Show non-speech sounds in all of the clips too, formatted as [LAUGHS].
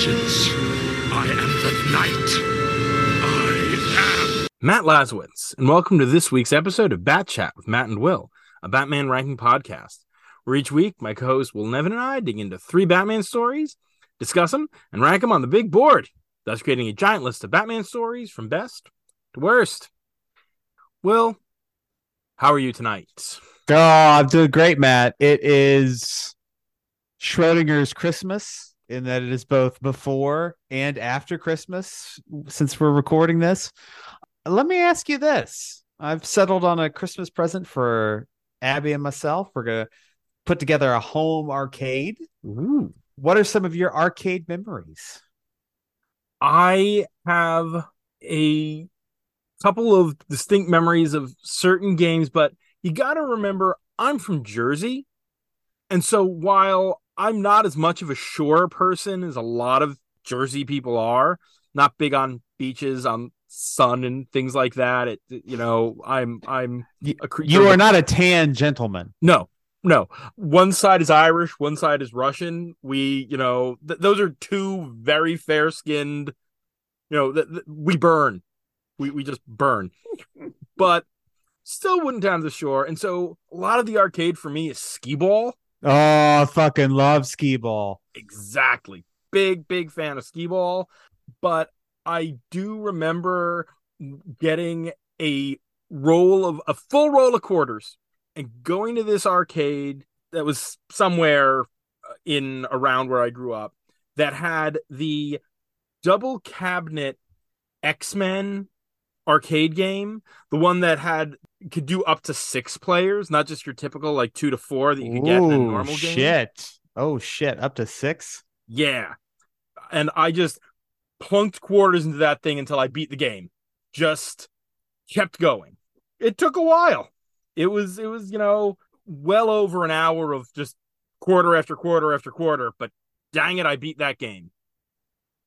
vengeance. I am the knight. I am. Matt Lazowitz, and welcome to this week's episode of Bat Chat with Matt and Will, a Batman ranking podcast, where each week my co host Will Nevin and I dig into three Batman stories, discuss them, and rank them on the big board, thus creating a giant list of Batman stories from best to worst. Will, how are you tonight? Oh, I'm doing great, Matt. It is Schrodinger's Christmas in that it is both before and after Christmas since we're recording this. Let me ask you this. I've settled on a Christmas present for Abby and myself. We're going to put together a home arcade. Ooh. What are some of your arcade memories? I have a couple of distinct memories of certain games, but you got to remember I'm from Jersey. And so while I'm not as much of a shore person as a lot of Jersey people are, not big on beaches, on sun and things like that. It, you know, I'm, I'm, a creature You are not a tan gentleman. no, no. One side is Irish, one side is Russian. We, you know, th- those are two very fair skinned, you know, th- th- we burn. We, we just burn. [LAUGHS] but still wouldn't down the shore. And so a lot of the arcade for me is skee ball. Oh, I fucking love skee ball. Exactly. Big, big fan of skee ball. But I do remember getting a roll of a full roll of quarters and going to this arcade that was somewhere uh, in around where I grew up that had the double cabinet X-Men arcade game, the one that had could do up to six players, not just your typical like two to four that you could get in a normal game. shit. Oh shit, up to 6? Yeah. And I just plunked quarters into that thing until I beat the game. Just kept going. It took a while. It was it was, you know, well over an hour of just quarter after quarter after quarter, but dang it, I beat that game.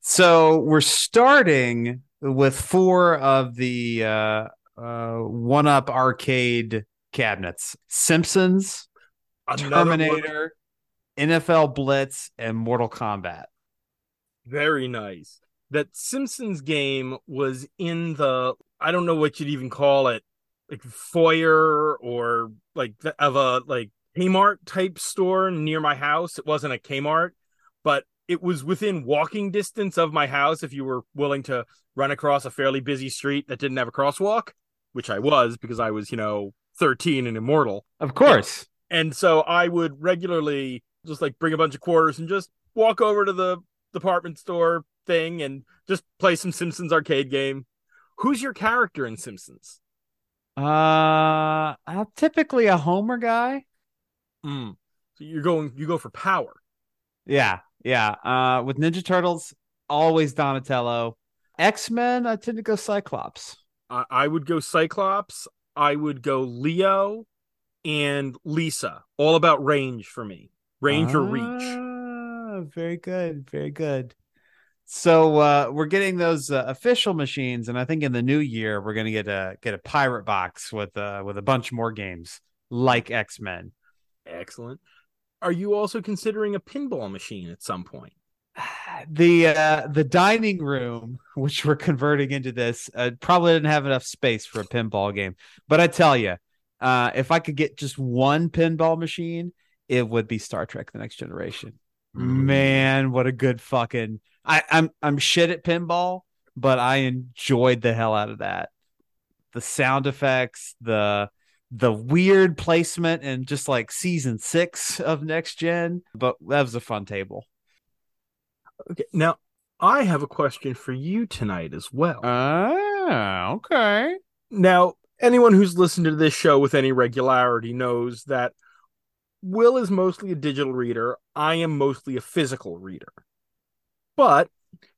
So we're starting with four of the uh, uh, one up arcade cabinets Simpsons, Another one- Terminator, NFL Blitz, and Mortal Kombat. Very nice. That Simpsons game was in the I don't know what you'd even call it, like foyer or like th- of a like Kmart type store near my house. It wasn't a Kmart, but it was within walking distance of my house if you were willing to run across a fairly busy street that didn't have a crosswalk, which I was because I was, you know, 13 and immortal. Of course. And so I would regularly just like bring a bunch of quarters and just walk over to the department store thing and just play some Simpsons arcade game. Who's your character in Simpsons? Uh, I'm typically a Homer guy. Mm. So you're going you go for power. Yeah, yeah. Uh, with Ninja Turtles, always Donatello. X Men, I tend to go Cyclops. I, I would go Cyclops. I would go Leo and Lisa. All about range for me. Range or reach. Ah, very good, very good. So uh, we're getting those uh, official machines, and I think in the new year we're going to get a get a pirate box with uh, with a bunch more games like X Men. Excellent. Are you also considering a pinball machine at some point? [SIGHS] The uh, the dining room, which we're converting into this, uh, probably didn't have enough space for a pinball game. But I tell you, uh, if I could get just one pinball machine, it would be Star Trek: The Next Generation. Man, what a good fucking I, I'm I'm shit at pinball, but I enjoyed the hell out of that. The sound effects, the the weird placement and just like season six of next gen. But that was a fun table. Okay. Now I have a question for you tonight as well. Ah, okay. Now, anyone who's listened to this show with any regularity knows that Will is mostly a digital reader. I am mostly a physical reader. But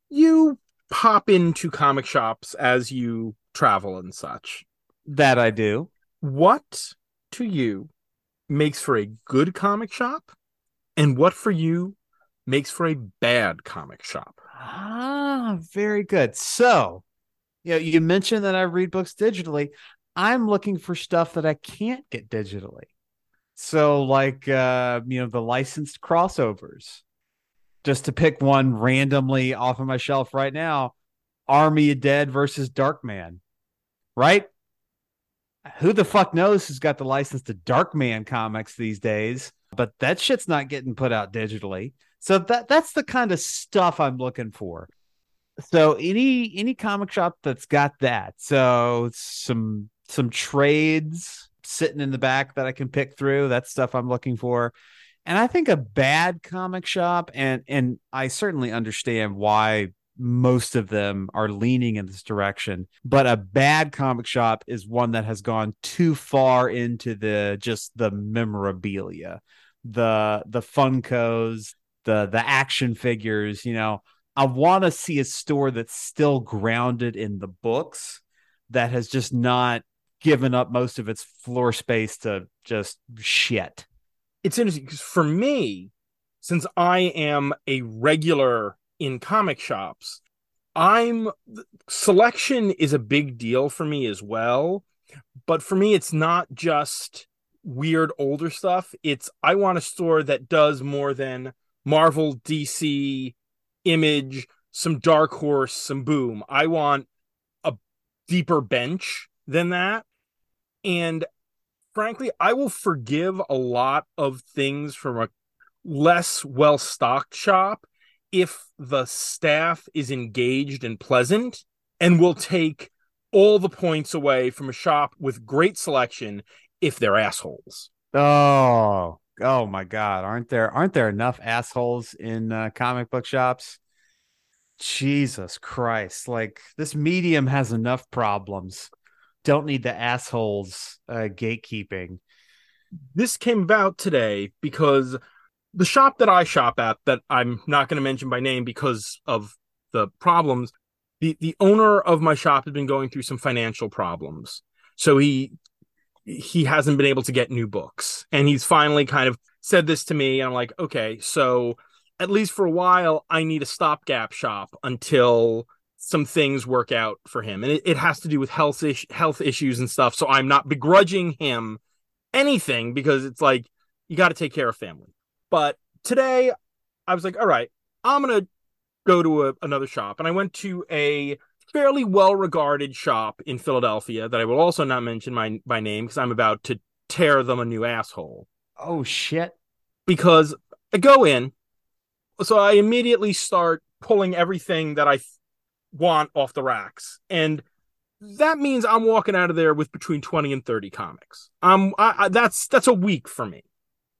you pop into comic shops as you travel and such. That I do. What to you makes for a good comic shop? And what for you makes for a bad comic shop? Ah, very good. So, you know, you mentioned that I read books digitally. I'm looking for stuff that I can't get digitally. So, like, uh, you know, the licensed crossovers, just to pick one randomly off of my shelf right now, Army of Dead versus Darkman. Right? Who the fuck knows who's got the license to Darkman comics these days? But that shit's not getting put out digitally. So that that's the kind of stuff I'm looking for. So any any comic shop that's got that. So some some trades sitting in the back that I can pick through. That's stuff I'm looking for. And I think a bad comic shop and and I certainly understand why most of them are leaning in this direction, but a bad comic shop is one that has gone too far into the just the memorabilia, the the Funkos, the the action figures, you know, I want to see a store that's still grounded in the books that has just not given up most of its floor space to just shit. It's interesting because for me, since I am a regular in comic shops, I'm selection is a big deal for me as well. But for me, it's not just weird older stuff. It's I want a store that does more than Marvel, DC, Image, some Dark Horse, some Boom. I want a deeper bench than that. And frankly, I will forgive a lot of things from a less well stocked shop if the staff is engaged and pleasant and will take all the points away from a shop with great selection if they're assholes. Oh, oh my god aren't there aren't there enough assholes in uh, comic book shops? Jesus christ like this medium has enough problems. Don't need the assholes uh, gatekeeping. This came about today because the shop that i shop at that i'm not going to mention by name because of the problems the, the owner of my shop has been going through some financial problems. So he he hasn't been able to get new books. And he's finally kind of said this to me. And I'm like, okay, so at least for a while, I need a stopgap shop until some things work out for him. And it, it has to do with health is- health issues and stuff. So I'm not begrudging him anything because it's like you got to take care of family. But today I was like, all right, I'm going to go to a, another shop. And I went to a fairly well regarded shop in Philadelphia that I will also not mention my by name because I'm about to tear them a new asshole. Oh shit. Because I go in, so I immediately start pulling everything that I want off the racks. And that means I'm walking out of there with between 20 and 30 comics. Um I, I, that's that's a week for me.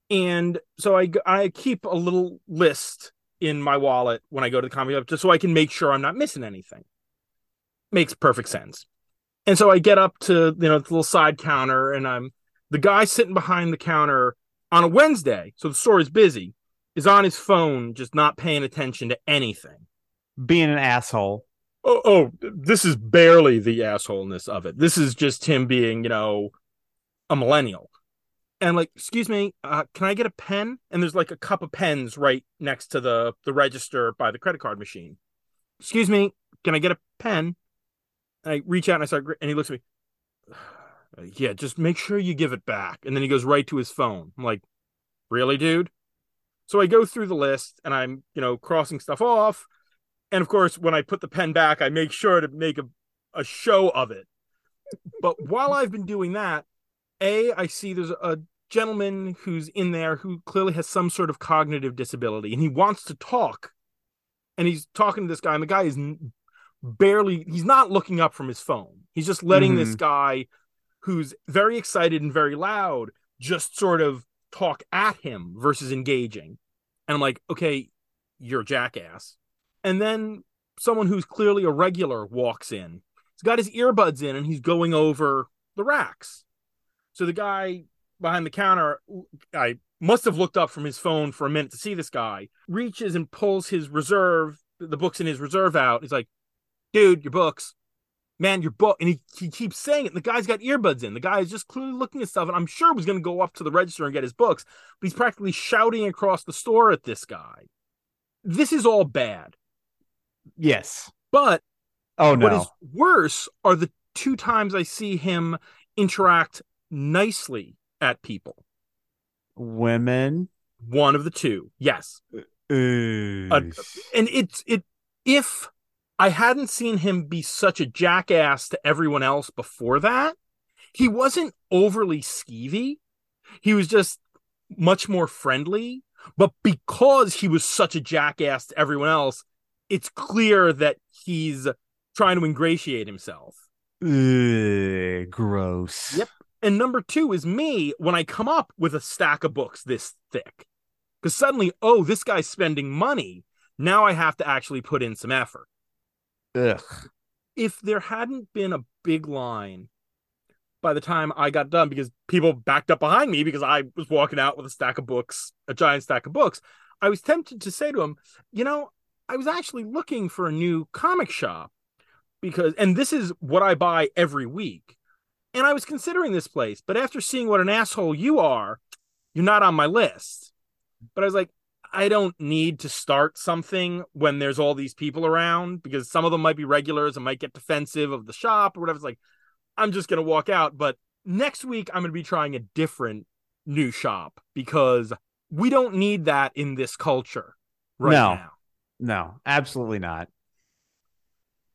And so I I keep a little list in my wallet when I go to the comic shop just so I can make sure I'm not missing anything makes perfect sense. And so I get up to you know the little side counter, and I'm the guy sitting behind the counter on a Wednesday, so the store is busy, is on his phone, just not paying attention to anything, being an asshole. Oh, oh, this is barely the assholeness of it. This is just him being, you know, a millennial. And like, excuse me, uh, can I get a pen? And there's like a cup of pens right next to the the register by the credit card machine. Excuse me, can I get a pen? And I reach out and I start, and he looks at me. [SIGHS] Yeah, just make sure you give it back. And then he goes right to his phone. I'm like, really, dude? So I go through the list and I'm, you know, crossing stuff off. And of course, when I put the pen back, I make sure to make a, a show of it. But while I've been doing that, A, I see there's a gentleman who's in there who clearly has some sort of cognitive disability and he wants to talk. And he's talking to this guy, and the guy is barely he's not looking up from his phone. He's just letting mm-hmm. this guy who's very excited and very loud just sort of talk at him versus engaging. And I'm like, okay, you're a jackass. And then someone who's clearly a regular walks in. He's got his earbuds in and he's going over the racks. So the guy behind the counter, I must have looked up from his phone for a minute to see this guy, reaches and pulls his reserve, the books in his reserve out. He's like, dude, your books, man, your book. And he, he keeps saying it. And the guy's got earbuds in. The guy is just clearly looking at stuff. And I'm sure was going to go up to the register and get his books, but he's practically shouting across the store at this guy. This is all bad. Yes. But oh no. What is worse are the two times I see him interact nicely at people. Women. One of the two. Yes. Ooh. and it's it if I hadn't seen him be such a jackass to everyone else before that, he wasn't overly skeevy. He was just much more friendly. But because he was such a jackass to everyone else, it's clear that he's trying to ingratiate himself. Ugh, gross. Yep. And number two is me when I come up with a stack of books this thick. Because suddenly, oh, this guy's spending money. Now I have to actually put in some effort. Ugh. If there hadn't been a big line by the time I got done, because people backed up behind me because I was walking out with a stack of books, a giant stack of books, I was tempted to say to him, you know, I was actually looking for a new comic shop because, and this is what I buy every week. And I was considering this place, but after seeing what an asshole you are, you're not on my list. But I was like, I don't need to start something when there's all these people around because some of them might be regulars and might get defensive of the shop or whatever. It's like, I'm just going to walk out. But next week, I'm going to be trying a different new shop because we don't need that in this culture right No. now. No, absolutely not.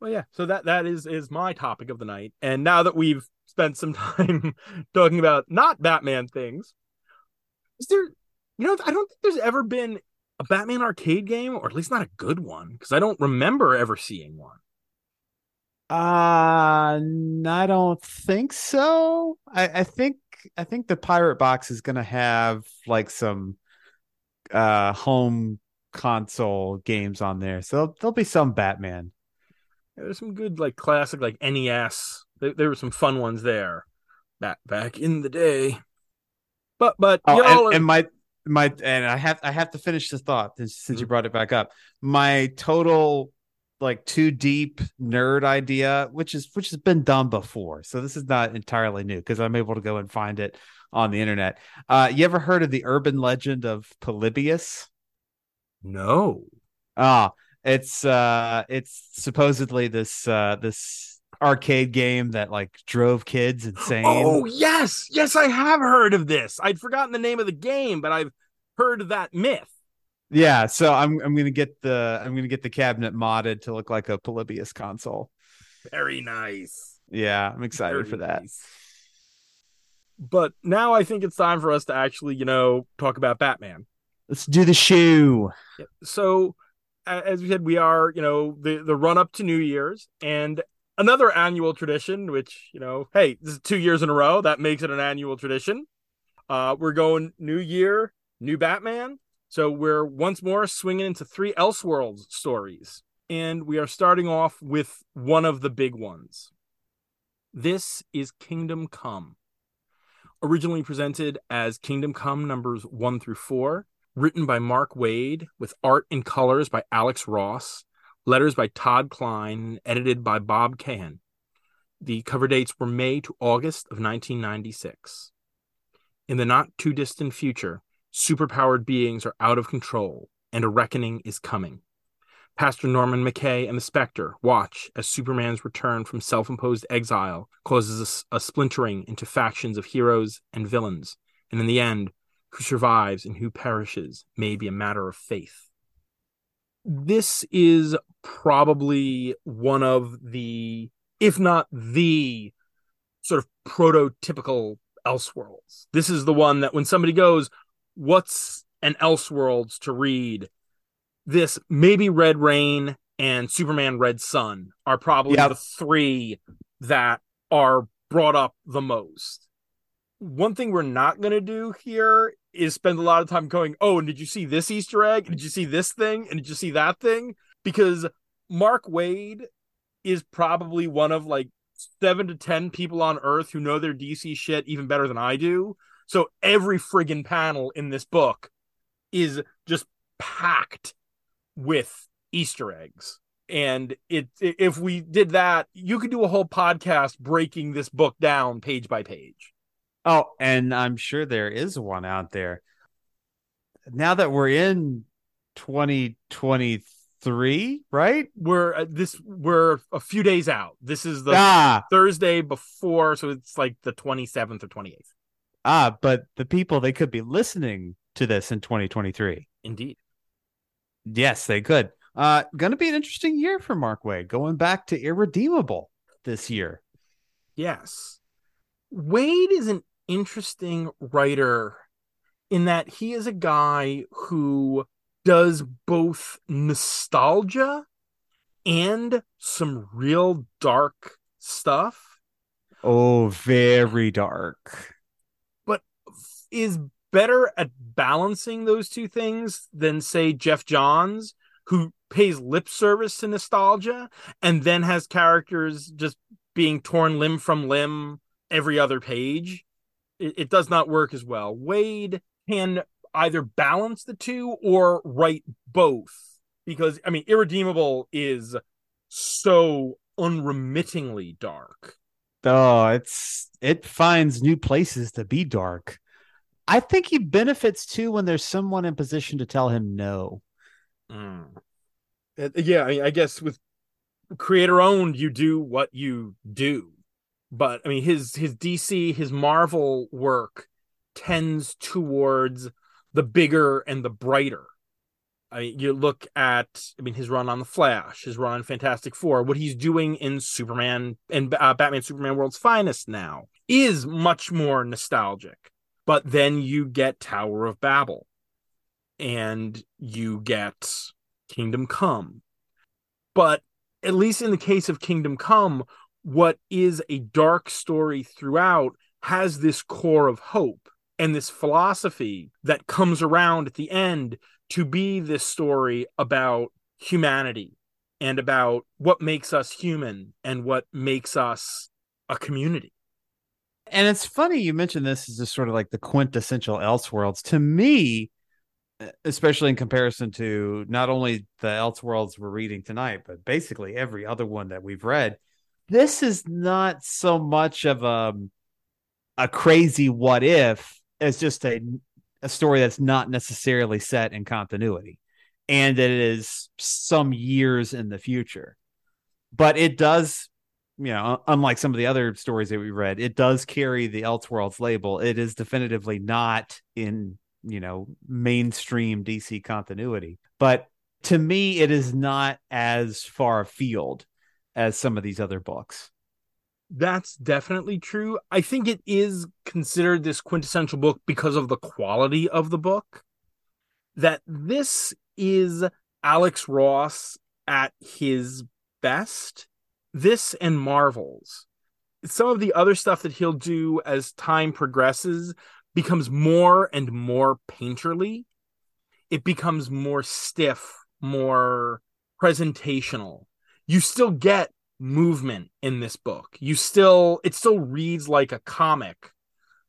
Well, yeah. So that that is is my topic of the night. And now that we've spent some [LAUGHS] time talking about not Batman things, is there? You know, I don't think there's ever been a Batman arcade game, or at least not a good one, because I don't remember ever seeing one. Uh I don't think so. I, I think I think the pirate box is gonna have like some uh home console games on there. So there'll, there'll be some Batman. There's some good like classic like NES. There, there were some fun ones there, back back in the day. But but Oh, y'all and, are- and my my and I have I have to finish the thought since, since you brought it back up. My total like too deep nerd idea, which is which has been done before, so this is not entirely new because I'm able to go and find it on the internet. Uh, you ever heard of the urban legend of Polybius? no. Ah, it's uh, it's supposedly this uh this arcade game that like drove kids insane. Oh yes, yes, I have heard of this. I'd forgotten the name of the game, but I've heard that myth. Yeah, so I'm I'm gonna get the I'm gonna get the cabinet modded to look like a Polybius console. Very nice. Yeah, I'm excited Very for that. nice. But now I think it's time for us to actually, you know, talk about Batman. Let's do the shoe. So, as we said, we are, you know, the the run up to New Year's and another annual tradition. Which, you know, hey, this is two years in a row. That makes it an annual tradition. Uh, we're going New Year, new Batman. So we're once more swinging into three Elseworlds stories, and we are starting off with one of the big ones. This is Kingdom Come. Originally presented as Kingdom Come numbers one through four, written by Mark Waid, with art and colors by Alex Ross, letters by Todd Klein, edited by Bob Kahan. The cover dates were May to August of 1996. In the not too distant future, superpowered beings are out of control, and a reckoning is coming. Pastor Norman McKay and the Spectre watch as Superman's return from self imposed exile causes a splintering into factions of heroes and villains, and in the end, who survives and who perishes may be a matter of faith. This is probably one of the, if not the, sort of prototypical Elseworlds. This is the one that when somebody goes, What's an Elseworlds to read? This maybe Red Rain and Superman Red Son are probably Yep. the three that are brought up the most. One thing we're not going to do here is spend a lot of time going, Oh, and did you see this Easter egg? Did you see this thing? And did you see that thing? Because Mark Waid is probably one of like seven to 10 people on Earth who know their DC shit even better than I do. So every friggin' panel in this book is just packed with Easter eggs. And it if we did that, you could do a whole podcast breaking this book down page by page. Oh, and I'm sure there is one out there. Now that we're in 2023, right? We're uh, this we're a few days out. This is the ah, Thursday before, so it's like the 27th or 28th. Ah, but the people they could be listening to this in 2023. Indeed. Yes, they could. Uh, going to be an interesting year for Mark Waid, going back to irredeemable this year. Yes. Waid is an interesting writer in that he is a guy who does both nostalgia and some real dark stuff. Oh, very dark. Is better at balancing those two things than, say, Geoff Johns, who pays lip service to nostalgia and then has characters just being torn limb from limb every other page. It, it does not work as well. Waid can either balance the two or write both because I mean irredeemable is so unremittingly dark. Oh, it's it finds new places to be dark. I think he benefits too when there's someone in position to tell him no. Mm. Yeah, I, mean, I guess with creator owned, you do what you do. But I mean, his his DC, his Marvel work tends towards the bigger and the brighter. I mean, you look at, I mean, his run on the Flash, his run on Fantastic Four, what he's doing in Superman and uh, Batman Superman World's Finest now is much more nostalgic. But then you get Tower of Babel, and you get Kingdom Come. But at least in the case of Kingdom Come, what is a dark story throughout has this core of hope and this philosophy that comes around at the end to be this story about humanity and about what makes us human and what makes us a community. And it's funny you mentioned this is just sort of like the quintessential Elseworlds. To me, especially in comparison to not only the Elseworlds we're reading tonight, but basically every other one that we've read, this is not so much of a a crazy what if as just a a story that's not necessarily set in continuity and that it is some years in the future but it does you know unlike some of the other stories that we read it does carry the elseworlds label it is definitively not in you know mainstream dc continuity but to me it is not as far afield as some of these other books that's definitely true. I think it is considered this quintessential book because of the quality of the book. That this is Alex Ross at his best. This and Marvels. Some of the other stuff that he'll do as time progresses becomes more and more painterly. It becomes more stiff, more presentational. You still get movement in this book. You still it still reads like a comic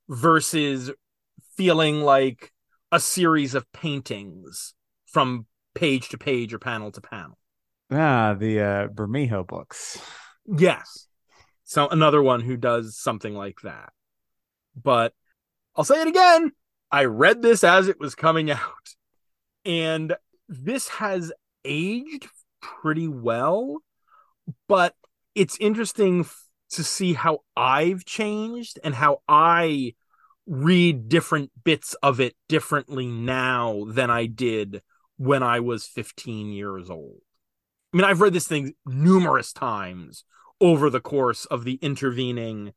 versus feeling like a series of paintings from page to page or panel to panel. Ah, the uh Bermejo books. Yes. So another one who does something like that. But I'll say it again. I read this as it was coming [LAUGHS] out. And this has aged pretty well, but it's interesting to see how I've changed and how I read different bits of it differently now than I did when I was 15 years old. I mean, I've read this thing numerous times over the course of the intervening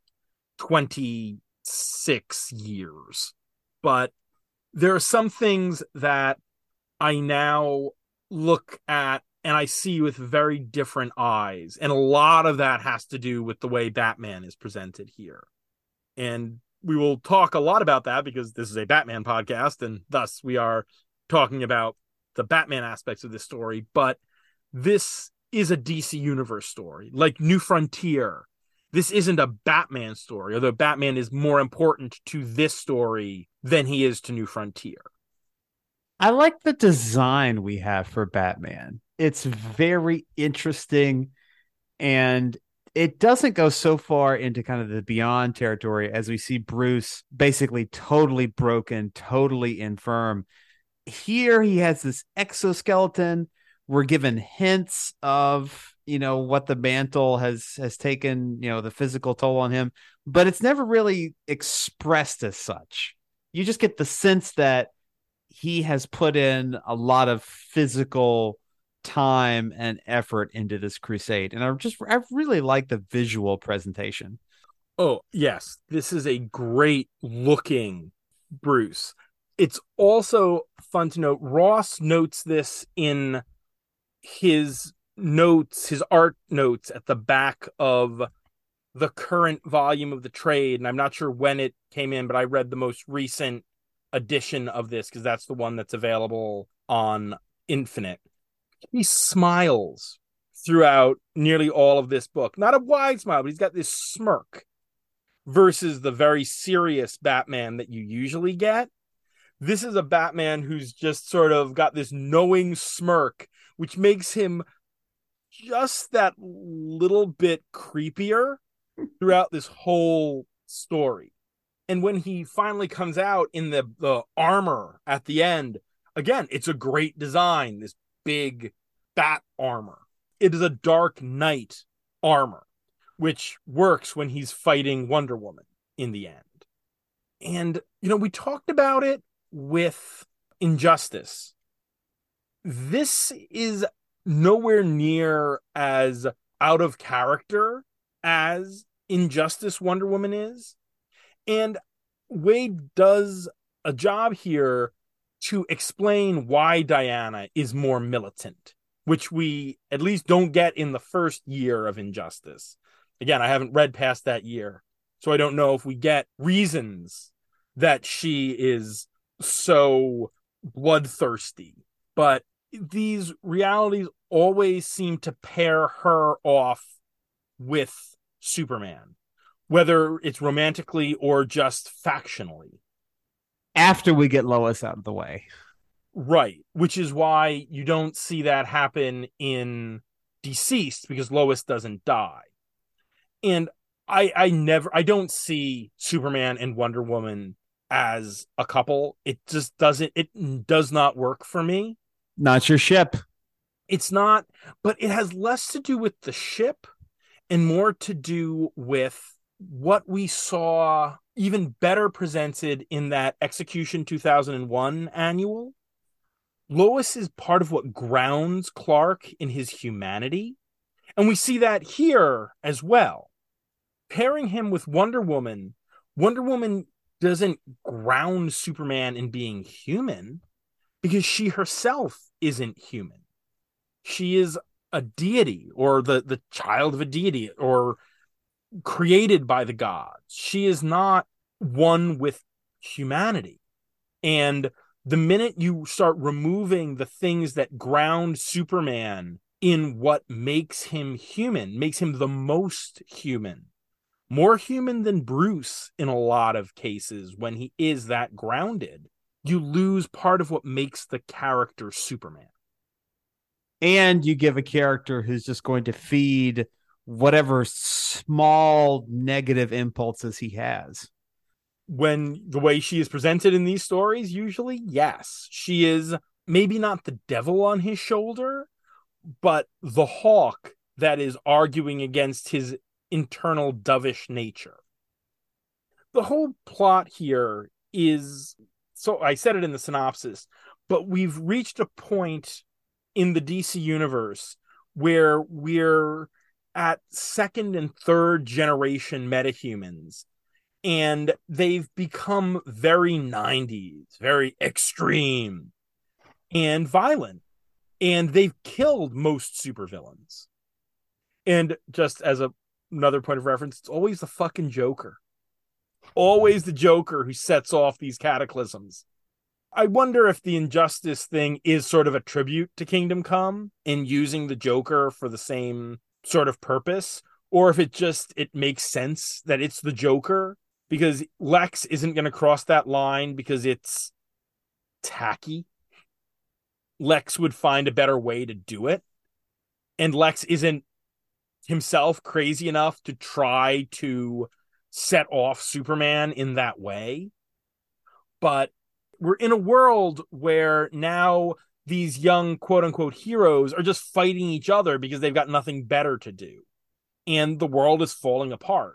26 years. But there are some things that I now look at and I see with very different eyes. And a lot of that has to do with the way Batman is presented here. And we will talk a lot about that because this is a Batman podcast, and thus we are talking about the Batman aspects of this story. But this is a DC Universe story, like New Frontier. This isn't a Batman story, although Batman is more important to this story than he is to New Frontier. I like the design we have for Batman it's very interesting and it doesn't go so far into kind of the beyond territory as we see Bruce basically totally broken, totally infirm. Here he has this exoskeleton. We're given hints of, you know, what the mantle has has taken, you know, the physical toll on him, but it's never really expressed as such. You just get the sense that he has put in a lot of physical time and effort into this crusade and i just i really like the visual presentation Oh, yes. This is a great looking Bruce. It's also fun to note Ross notes this in his notes, his art notes at the back of the current volume of the trade. And I'm not sure when it came in, but I read the most recent edition of this because that's the one that's available on Infinite. He smiles throughout nearly all of this book. Not a wide smile, but he's got this smirk versus the very serious Batman that you usually get. This is a Batman who's just sort of got this knowing smirk, which makes him just that little bit creepier throughout this whole story. And when he finally comes out in the, the armor at the end, again, it's a great design, this big bat armor. It is a dark knight armor which works when he's fighting Wonder Woman in the end. And, you know, we talked about it with Injustice. This is nowhere near as out of character as Injustice Wonder Woman is. And Waid does a job here to explain why Diana is more militant, which we at least don't get in the first year of Injustice again, I haven't read past that year. So I don't know if we get reasons that she is so bloodthirsty. But these realities always seem to pair her off with Superman, whether it's romantically or just factionally. After we get Lois out of the way. Right. Which is why you don't see that happen in DCeased because Lois doesn't die and I I never I don't see Superman and Wonder Woman as a couple. It just doesn't it does not work for me. Not your ship. It's not, but it has less to do with the ship and more to do with what we saw even better presented in that Execution 2001 annual. Lois is part of what grounds Clark in his humanity. And we see that here as well pairing him with Wonder Woman, Wonder Woman doesn't ground Superman in being human because she herself isn't human. She is a deity or the, the child of a deity or created by the gods. She is not one with humanity. And the minute you start removing the things that ground Superman in what makes him human, makes him the most human, more human than Bruce in a lot of cases when he is that grounded. You lose part of what makes the character Superman. And you give a character who's just going to feed whatever small negative impulses he has. When the way she is presented in these stories, usually, yes, she is maybe not the devil on his shoulder, but the hawk that is arguing against his internal dovish nature. The whole plot here is so I said it in the synopsis, but we've reached a point in the DC universe where we're at second and third generation metahumans and they've become very 90s, very extreme and violent. And they've killed most supervillains. And just as a another point of reference, it's always the fucking Joker. Always the Joker who sets off these cataclysms. I wonder if the injustice thing is sort of a tribute to Kingdom Come in using the Joker for the same sort of purpose, or if it just it makes sense that it's the Joker because Lex isn't going to cross that line because it's tacky. Lex would find a better way to do it. And Lex isn't himself crazy enough to try to set off Superman in that way. But we're in a world where now these young quote unquote heroes are just fighting each other because they've got nothing better to do. And the world is falling apart.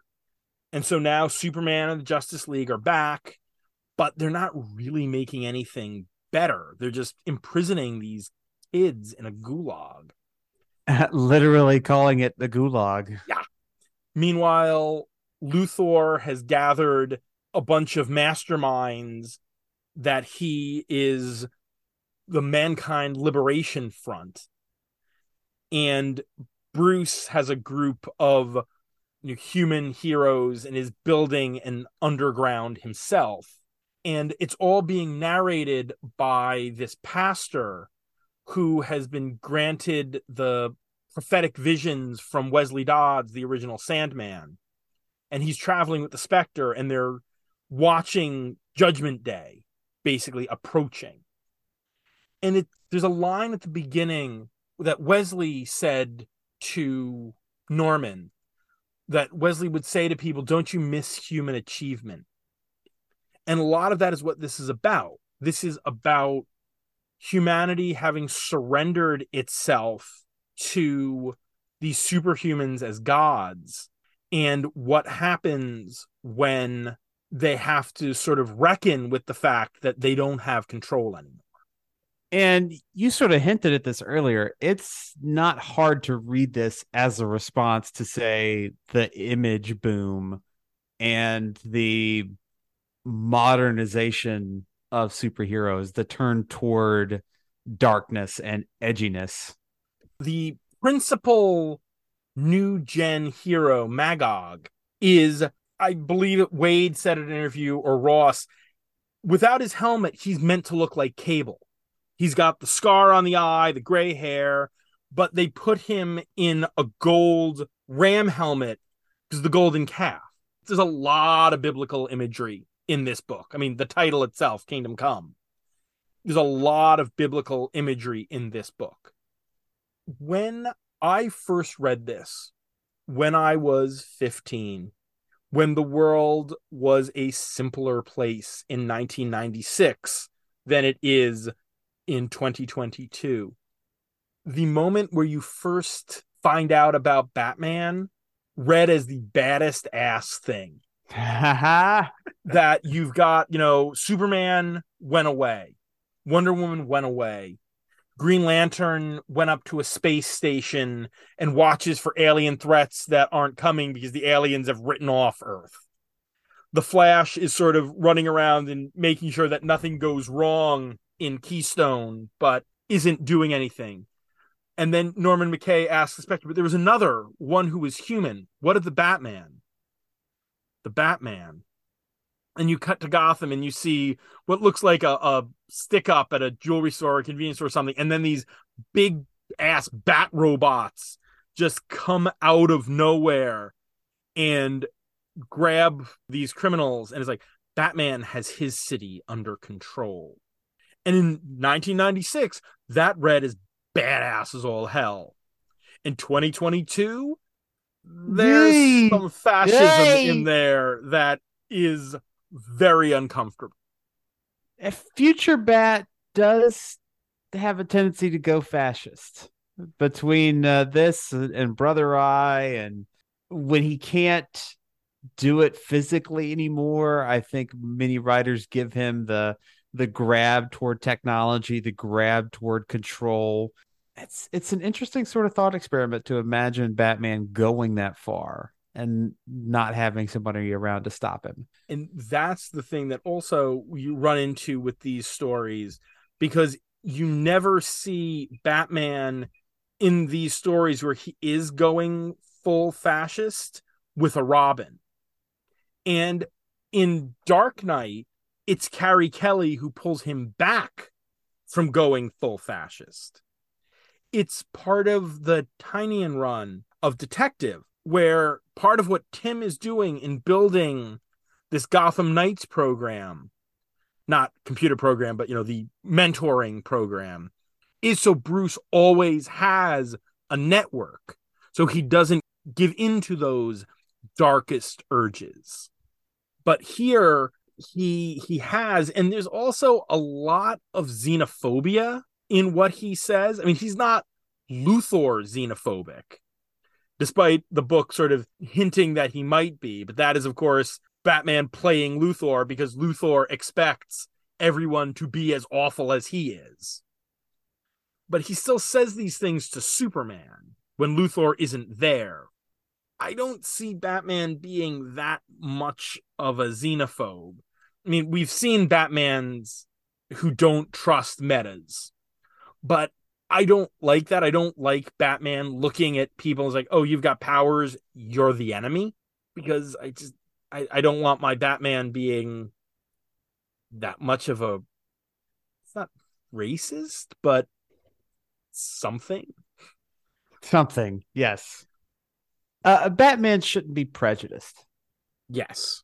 And so now Superman and the Justice League are back, but they're not really making anything better. They're just imprisoning these kids in a gulag. [LAUGHS] Literally calling it the gulag. Yeah. Meanwhile, Luthor has gathered a bunch of masterminds that he is the Mankind Liberation Front. And Bruce has a group of you know, human heroes and is building an underground himself. And it's all being narrated by this pastor who has been granted the prophetic visions from Wesley Dodds, the original Sandman. And he's traveling with the Spectre and they're watching Judgment Day basically approaching. And it there's a line at the beginning that Wesley said to Norman that Wesley would say to people, Don't you miss human achievement? And a lot of that is what this is about. This is about humanity having surrendered itself to these superhumans as gods and what happens when they have to sort of reckon with the fact that they don't have control anymore. And you sort of hinted at this earlier. It's not hard to read this as a response to, say, the image boom and the modernization of superheroes, the turn toward darkness and edginess. The principal new gen hero, Magog, is, I believe it Waid said in an interview or Ross, without his helmet, he's meant to look like Cable. He's got the scar on the eye, the gray hair, but they put him in a gold ram helmet because the golden calf. There's a lot of biblical imagery in this book. I mean, the title itself, Kingdom Come. There's a lot of biblical imagery in this book. When I first read this, when I was 15, when the world was a simpler place in 1996 than it is in 2022. The moment where you first find out about Batman read as the baddest ass thing. [LAUGHS] that you've got, you know, Superman went away, Wonder Woman went away, Green Lantern went up to a space station and watches for alien threats that aren't coming because the aliens have written off Earth. The Flash is sort of running around and making sure that nothing goes wrong in Keystone, but isn't doing anything. And then Norman McKay asks the Spectre, but there was another one who was human. What of the Batman? The Batman. And you cut to Gotham and you see what looks like a, a stick up at a jewelry store or convenience store or something. And then these big ass bat robots just come out of nowhere and grab these criminals. And it's like, Batman has his city under control. And in 1996, that read as badass as all hell. In 2022, there's Yay! some fascism Yay! in there that is very uncomfortable. A future bat does have a tendency to go fascist between uh, this and Brother Eye, and when he can't do it physically anymore, I think many writers give him the the grab toward technology, the grab toward control. It's it's an interesting sort of thought experiment to imagine Batman going that far and not having somebody around to stop him. And that's the thing that also you run into with these stories because you never see Batman in these stories where he is going full fascist with a Robin. And in Dark Knight, it's Carrie Kelly who pulls him back from going full fascist. It's part of the Tynion run of Detective, where part of what Tim is doing in building this Gotham Knights program, not computer program, but you know, the mentoring program, is so Bruce always has a network. So he doesn't give in to those darkest urges. But here he he has and there's also a lot of xenophobia in what he says. I mean, he's not Luthor xenophobic, despite the book sort of hinting that he might be. But that is, of course, Batman playing Luthor because Luthor expects everyone to be as awful as he is. But he still says these things to Superman when Luthor isn't there. I don't see Batman being that much of a xenophobe. I mean, we've seen Batmans who don't trust metas, but I don't like that. I don't like Batman looking at people as like, oh, you've got powers, you're the enemy. Because I just I, I don't want my Batman being that much of a it's not racist, but something. Something, yes. Uh, Batman shouldn't be prejudiced. Yes.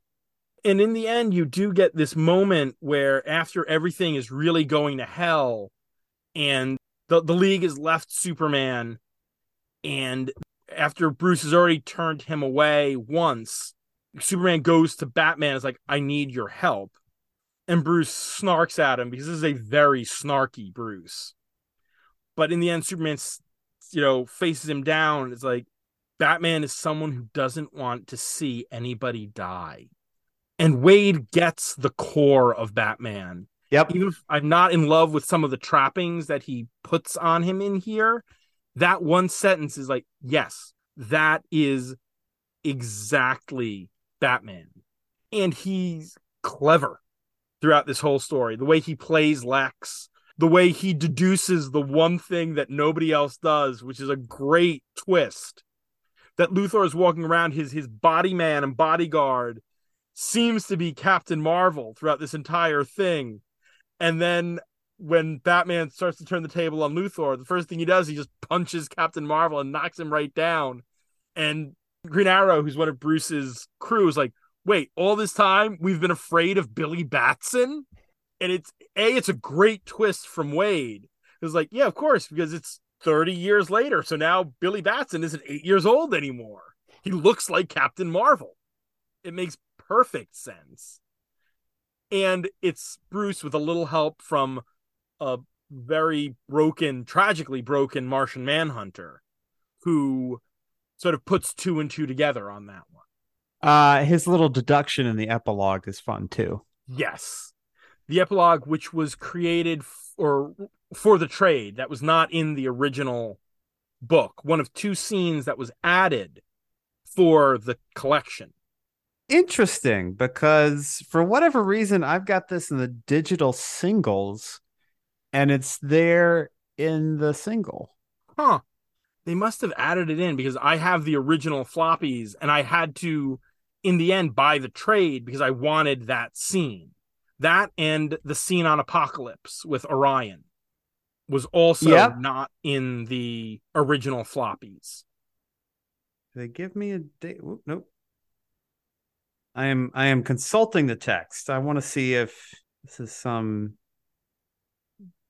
And in the end, you do get this moment where after everything is really going to hell and the, the league has left Superman, and after Bruce has already turned him away once, Superman goes to Batman is like, I need your help. And Bruce snarks at him because this is a very snarky Bruce. But in the end, Superman, you know, faces him down. It's like, Batman is someone who doesn't want to see anybody die. And Waid gets the core of Batman. Yep. Even if I'm not in love with some of the trappings that he puts on him in here, that one sentence is like, yes, that is exactly Batman. And he's clever throughout this whole story. The way he plays Lex, the way he deduces the one thing that nobody else does, which is a great twist. That Luthor is walking around his his body man and bodyguard seems to be Captain Marvel throughout this entire thing. And then when Batman starts to turn the table on Luthor, the first thing he does, he just punches Captain Marvel and knocks him right down. And Green Arrow, who's one of Bruce's crew, is like, wait, all this time we've been afraid of Billy Batson? And it's A, it's a great twist from Waid. It was like, yeah, of course, because it's 30 years later. So now Billy Batson isn't eight years old anymore. He looks like Captain Marvel. It makes perfect sense. And it's Bruce with a little help from a very broken, tragically broken Martian Manhunter who sort of puts two and two together on that one. Uh, his little deduction in the epilogue is fun too. Yes. The epilogue, which was created for, for the trade, that was not in the original book, one of two scenes that was added for the collection. Interesting, because for whatever reason, I've got this in the digital singles and it's there in the single. Huh they must have added it in because I have the original floppies and I had to, in the end, buy the trade because I wanted that scene. That and the scene on Apocalypse with Orion was also yep. not in the original floppies. They give me a date. Nope. I am I am consulting the text. I want to see if this is some.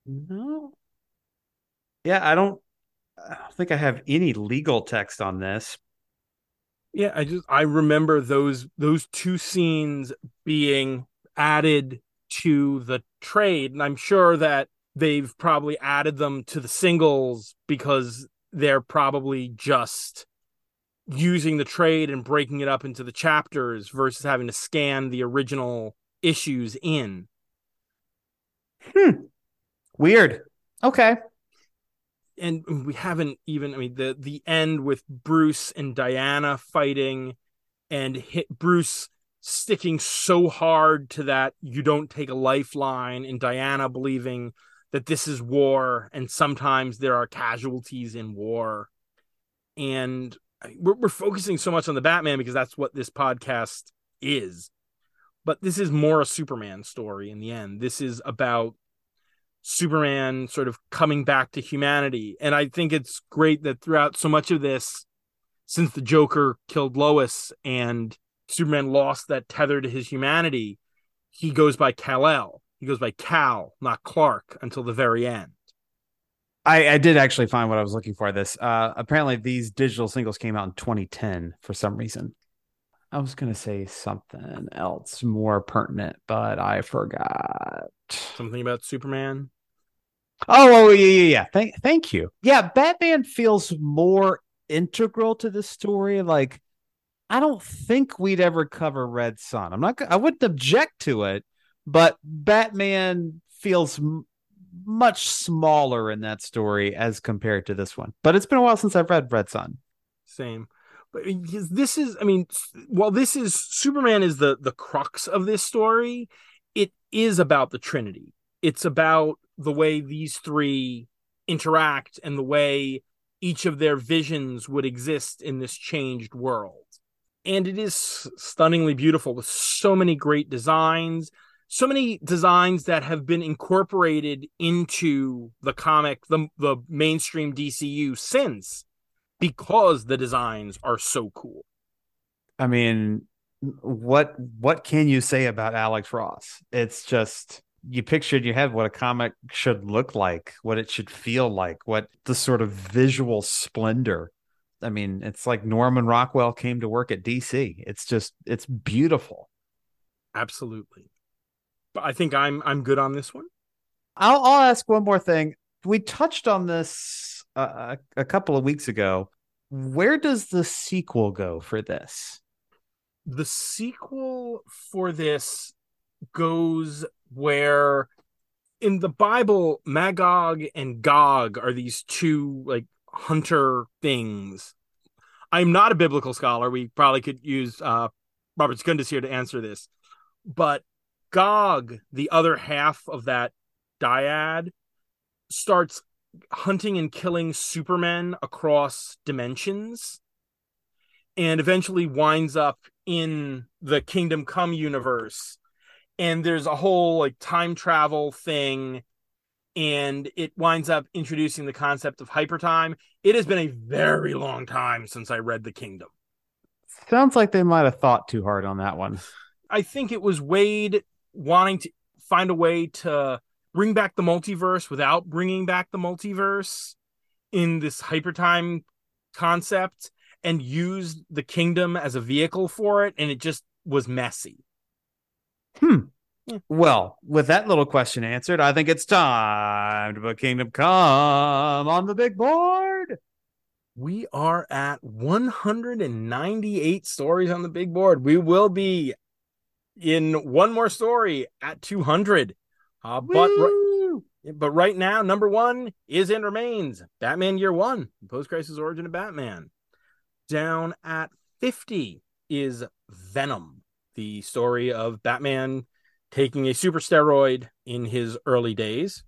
No. Yeah, I don't I don't think I have any legal text on this. Yeah, I just I remember those those two scenes being added to the trade, and I'm sure that they've probably added them to the singles because they're probably just using the trade and breaking it up into the chapters versus having to scan the original issues in. Hmm. Weird. Okay and we haven't even i mean the the end with bruce and diana fighting and hit bruce sticking so hard to that you don't take a lifeline and diana believing that this is war and sometimes there are casualties in war and we're, we're focusing so much on the batman because that's what this podcast is but this is more a superman story in the end this is about Superman sort of coming back to humanity. And I think it's great that throughout so much of this, since the Joker killed Lois and Superman lost that tether to his humanity, he goes by Kal-El. He goes by Cal, not Clark, until the very end. I, I did actually find what I was looking for. This uh, apparently these digital singles came out in 2010 for some reason. I was going to say something else more pertinent, but I forgot. Something about Superman? Oh, oh yeah, yeah, yeah. Thank, thank you. Yeah, Batman feels more integral to the story. Like, I don't think we'd ever cover Red Son. I'm not. I wouldn't object to it, but Batman feels much smaller in that story as compared to this one. But it's been a while since I've read Red Son. Same. But this is, I mean, while this is Superman is the the crux of this story, it is about the Trinity. It's about the way these three interact and the way each of their visions would exist in this changed world. And it is stunningly beautiful with so many great designs, so many designs that have been incorporated into the comic, the, the mainstream DCU since because the designs are so cool. I mean, what what can you say about Alex Ross? It's just you pictured your head what a comic should look like, what it should feel like, what the sort of visual splendor. I mean, it's like Norman Rockwell came to work at DC. It's just it's beautiful. Absolutely. But I think I'm I'm good on this one. I'll I'll ask one more thing. We touched on this uh, a, a couple of weeks ago. Where does the sequel go for this? The sequel for this goes where in the Bible, Magog and Gog are these two like hunter things. I'm not a biblical scholar. We probably could use uh, Robert Secundus here to answer this. But Gog, the other half of that dyad, starts hunting and killing supermen across dimensions and eventually winds up in the Kingdom Come universe and there's a whole like time travel thing and it winds up introducing the concept of hypertime. It has been a very long time since I read The Kingdom. Sounds like they might have thought too hard on that one. I think it was Waid wanting to find a way to bring back the multiverse without bringing back the multiverse in this hypertime concept and used the kingdom as a vehicle for it and it just was messy. Hmm. Well, with that little question answered, I think it's time to put Kingdom Come on the big board. We are at 198 stories on the big board. We will be in one more story at 200. Uh, but right, but right now, number one is and remains Batman Year One, post crisis origin of Batman. Down at 50 is Venom the story of Batman taking a super steroid in his early days.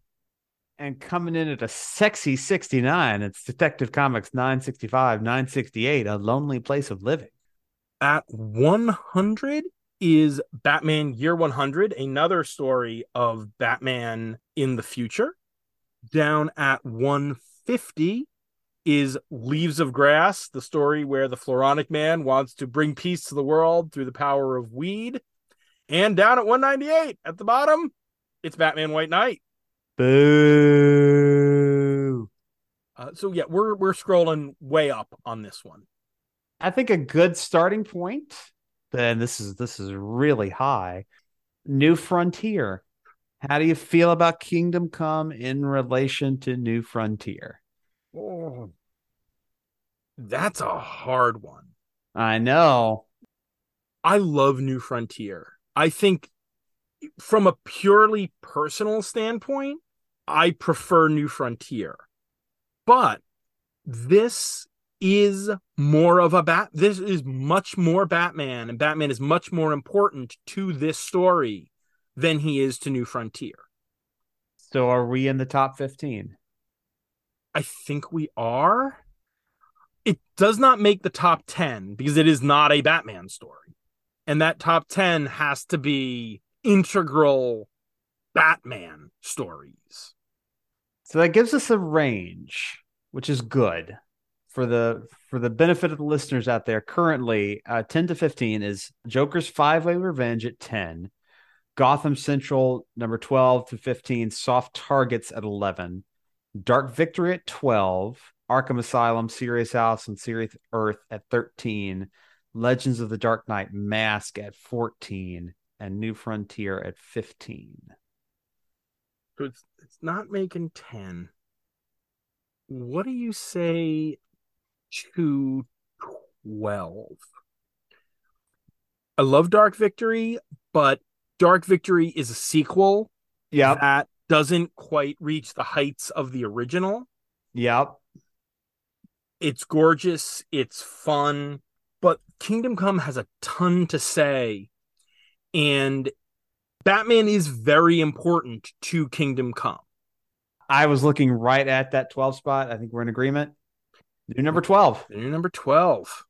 And coming in at a sexy 69, it's Detective Comics 965, 968, A Lonely Place of Living. At 100 is Batman Year 100, another story of Batman in the future. Down at 150 is Leaves of Grass, the story where the Floronic Man wants to bring peace to the world through the power of weed. And down at 198 at the bottom, it's Batman White Knight. Boo. Uh, so yeah, we're we're scrolling way up on this one. I think a good starting point. Then this is this is really high. New Frontier. How do you feel about Kingdom Come in relation to New Frontier? Oh, that's a hard one. I know. I love New Frontier. I think from a purely personal standpoint, I prefer New Frontier. But this is more of a bat this is much more Batman and Batman is much more important to this story than he is to New Frontier. So are we in the top 15? I think we are. It does not make the top 10 because it is not a Batman story. And that top 10 has to be integral Batman stories. So that gives us a range, which is good for the for the benefit of the listeners out there. Currently, uh, 10 to 15 is Joker's Five Way Revenge at 10, Gotham Central number 12 to 15, Soft Targets at 11, Dark Victory at 12, Arkham Asylum, Serious House, and Serious Earth at 13, Legends of the Dark Knight Mask at 14, and New Frontier at 15. So it's, it's not making 10. What do you say to 12? I love Dark Victory, but Dark Victory is a sequel Yeah. that doesn't quite reach the heights of the original. Yep. It's gorgeous, it's fun, but Kingdom Come has a ton to say. And Batman is very important to Kingdom Come. I was looking right at that 12 spot. I think we're in agreement. New number 12. New number 12.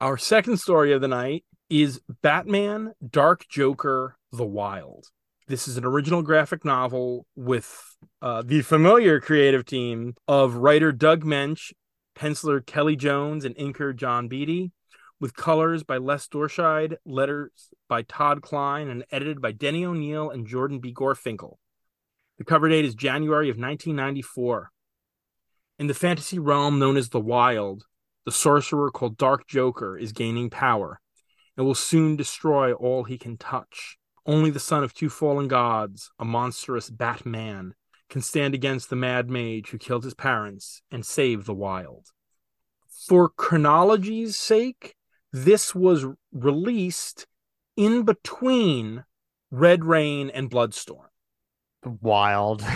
Our second story of the night is Batman Dark Joker The Wild. This is an original graphic novel with uh, the familiar creative team of writer Doug Moench, penciler Kelly Jones, and inker John Beatty, with colors by Les Dorscheid, letters by Todd Klein, and edited by Denny O'Neil and Jordan B. Gorfinkel. The cover date is January of 1994. In the fantasy realm known as the Wild, the sorcerer called Dark Joker is gaining power and will soon destroy all he can touch. Only the son of two fallen gods, a monstrous Batman, can stand against the mad mage who killed his parents and save the wild. For chronology's sake, this was released in between Red Rain and Bloodstorm. Wild. [LAUGHS]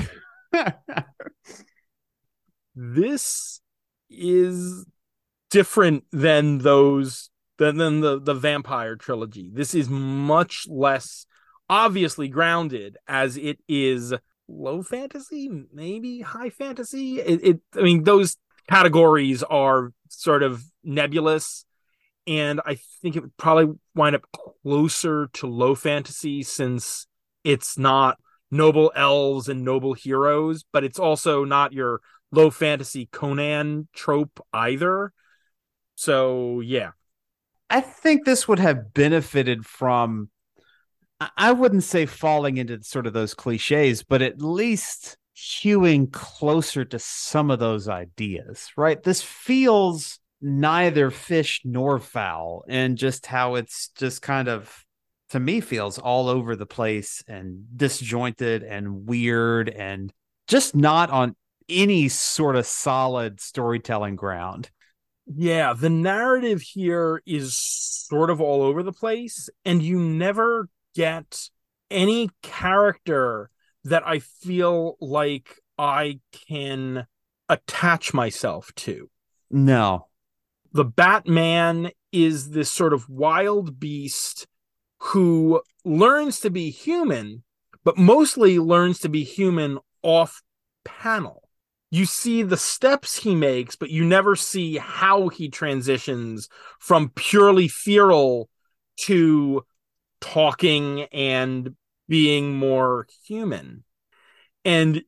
[LAUGHS] this is different than those than, than the the vampire trilogy. This is much less obviously grounded as it is low fantasy maybe high fantasy. It, it i mean those categories are sort of nebulous and i think it would probably wind up closer to low fantasy since it's not noble elves and noble heroes but it's also not your low fantasy Conan trope either. So yeah. I think this would have benefited from I- wouldn't say falling into sort of those cliches, but at least hewing closer to some of those ideas, right? This feels neither fish nor fowl, and just how it's just kind of to me feels all over the place and disjointed and weird and just not on any sort of solid storytelling ground. Yeah, the narrative here is sort of all over the place, and you never get any character that I feel like I can attach myself to. No. The Batman is this sort of wild beast who learns to be human, but mostly learns to be human off panel you see the steps he makes, but you never see how he transitions from purely feral to talking and being more human. And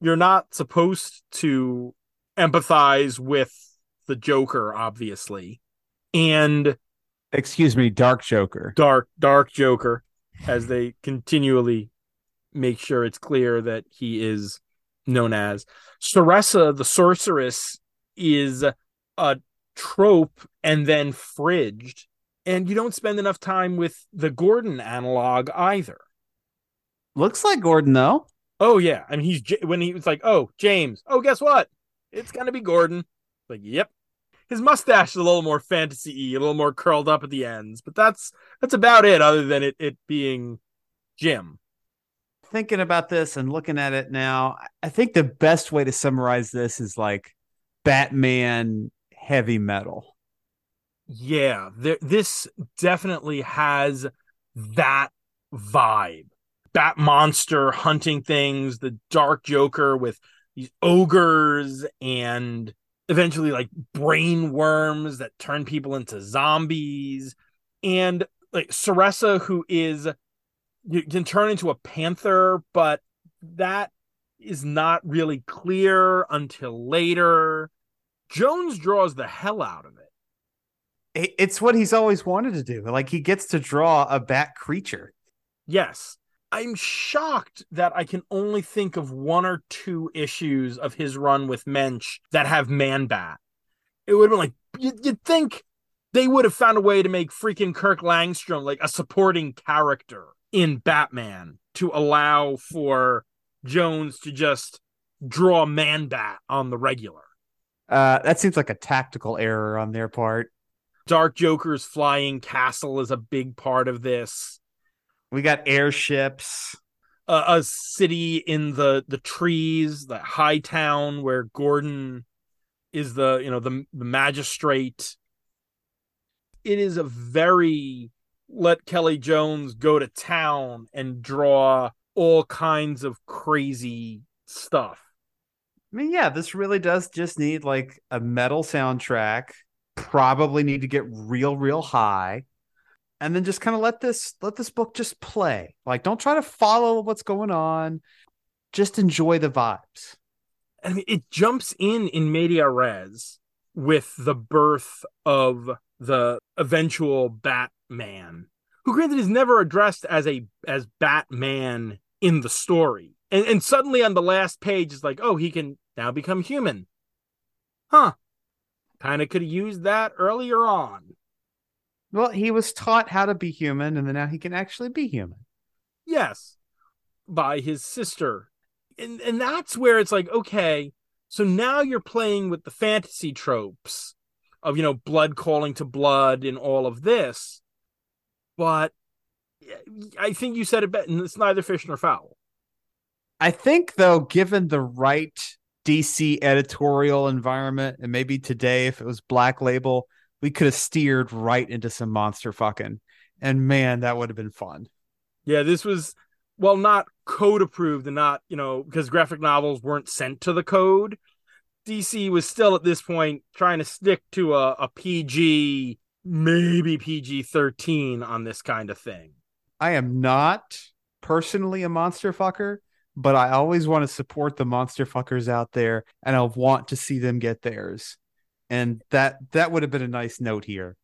you're not supposed to empathize with the Joker, obviously. And excuse me, Dark Joker. Dark, Dark Joker, as they continually make sure it's clear that he is known as. Saressa, the sorceress, is a trope and then fridged. And you don't spend enough time with the Gordon analog either. Looks like Gordon, though. Oh, yeah. I mean, he's when he was like, oh, James. Oh, guess what? It's going to be Gordon. Like, yep. His mustache is a little more fantasy a little more curled up at the ends, but that's that's about it, other than it, it being Jim thinking about this and looking at it now, I think the best way to summarize this is like Batman heavy metal. Yeah, there, this definitely has that vibe. Bat monster hunting things, the dark Joker with these ogres and eventually like brain worms that turn people into zombies. And like Saressa, who is you can turn into a panther, but that is not really clear until later. Jones draws the hell out of it. It's what he's always wanted to do. Like he gets to draw a bat creature. Yes. I'm shocked that I can only think of one or two issues of his run with Moench that have Man Bat. It would have been like, you'd, you'd think they would have found a way to make freaking Kirk Langstrom like a supporting character in Batman to allow for Jones to just draw Man Bat on the regular. Uh, that seems like a tactical error on their part. Dark Joker's flying castle is a big part of this. We got airships. Uh, a city in the the trees, the high town where Gordon is the you know the the magistrate. It is a very let Kelly Jones go to town and draw all kinds of crazy stuff. I mean, yeah, this really does just need like a metal soundtrack. Probably need to get real, real high, and then just kind of let this let this book just play. Like, don't try to follow what's going on. Just enjoy the vibes. I mean, it jumps in in media res with the birth of the eventual Batman, who granted is never addressed as a as Batman in the story. And and suddenly on the last page is like, oh, he can now become human. Huh. Kind of could have used that earlier on. Well, he was taught how to be human, and then now he can actually be human. Yes. By his sister. And and that's where it's like, okay, so now you're playing with the fantasy tropes of, you know, blood calling to blood and all of this. But I think you said it better. It's neither fish nor fowl. I think, though, given the right DC editorial environment, and maybe today, if it was Black Label, we could have steered right into some monster fucking. And man, that would have been fun. Yeah, this was, well, not code approved and not, you know, because graphic novels weren't sent to the code. DC was still at this point trying to stick to a, a PG, maybe PG 13 on this kind of thing. I am not personally a monster fucker, but I always want to support the monster fuckers out there and I want to see them get theirs. And that that would have been a nice note here.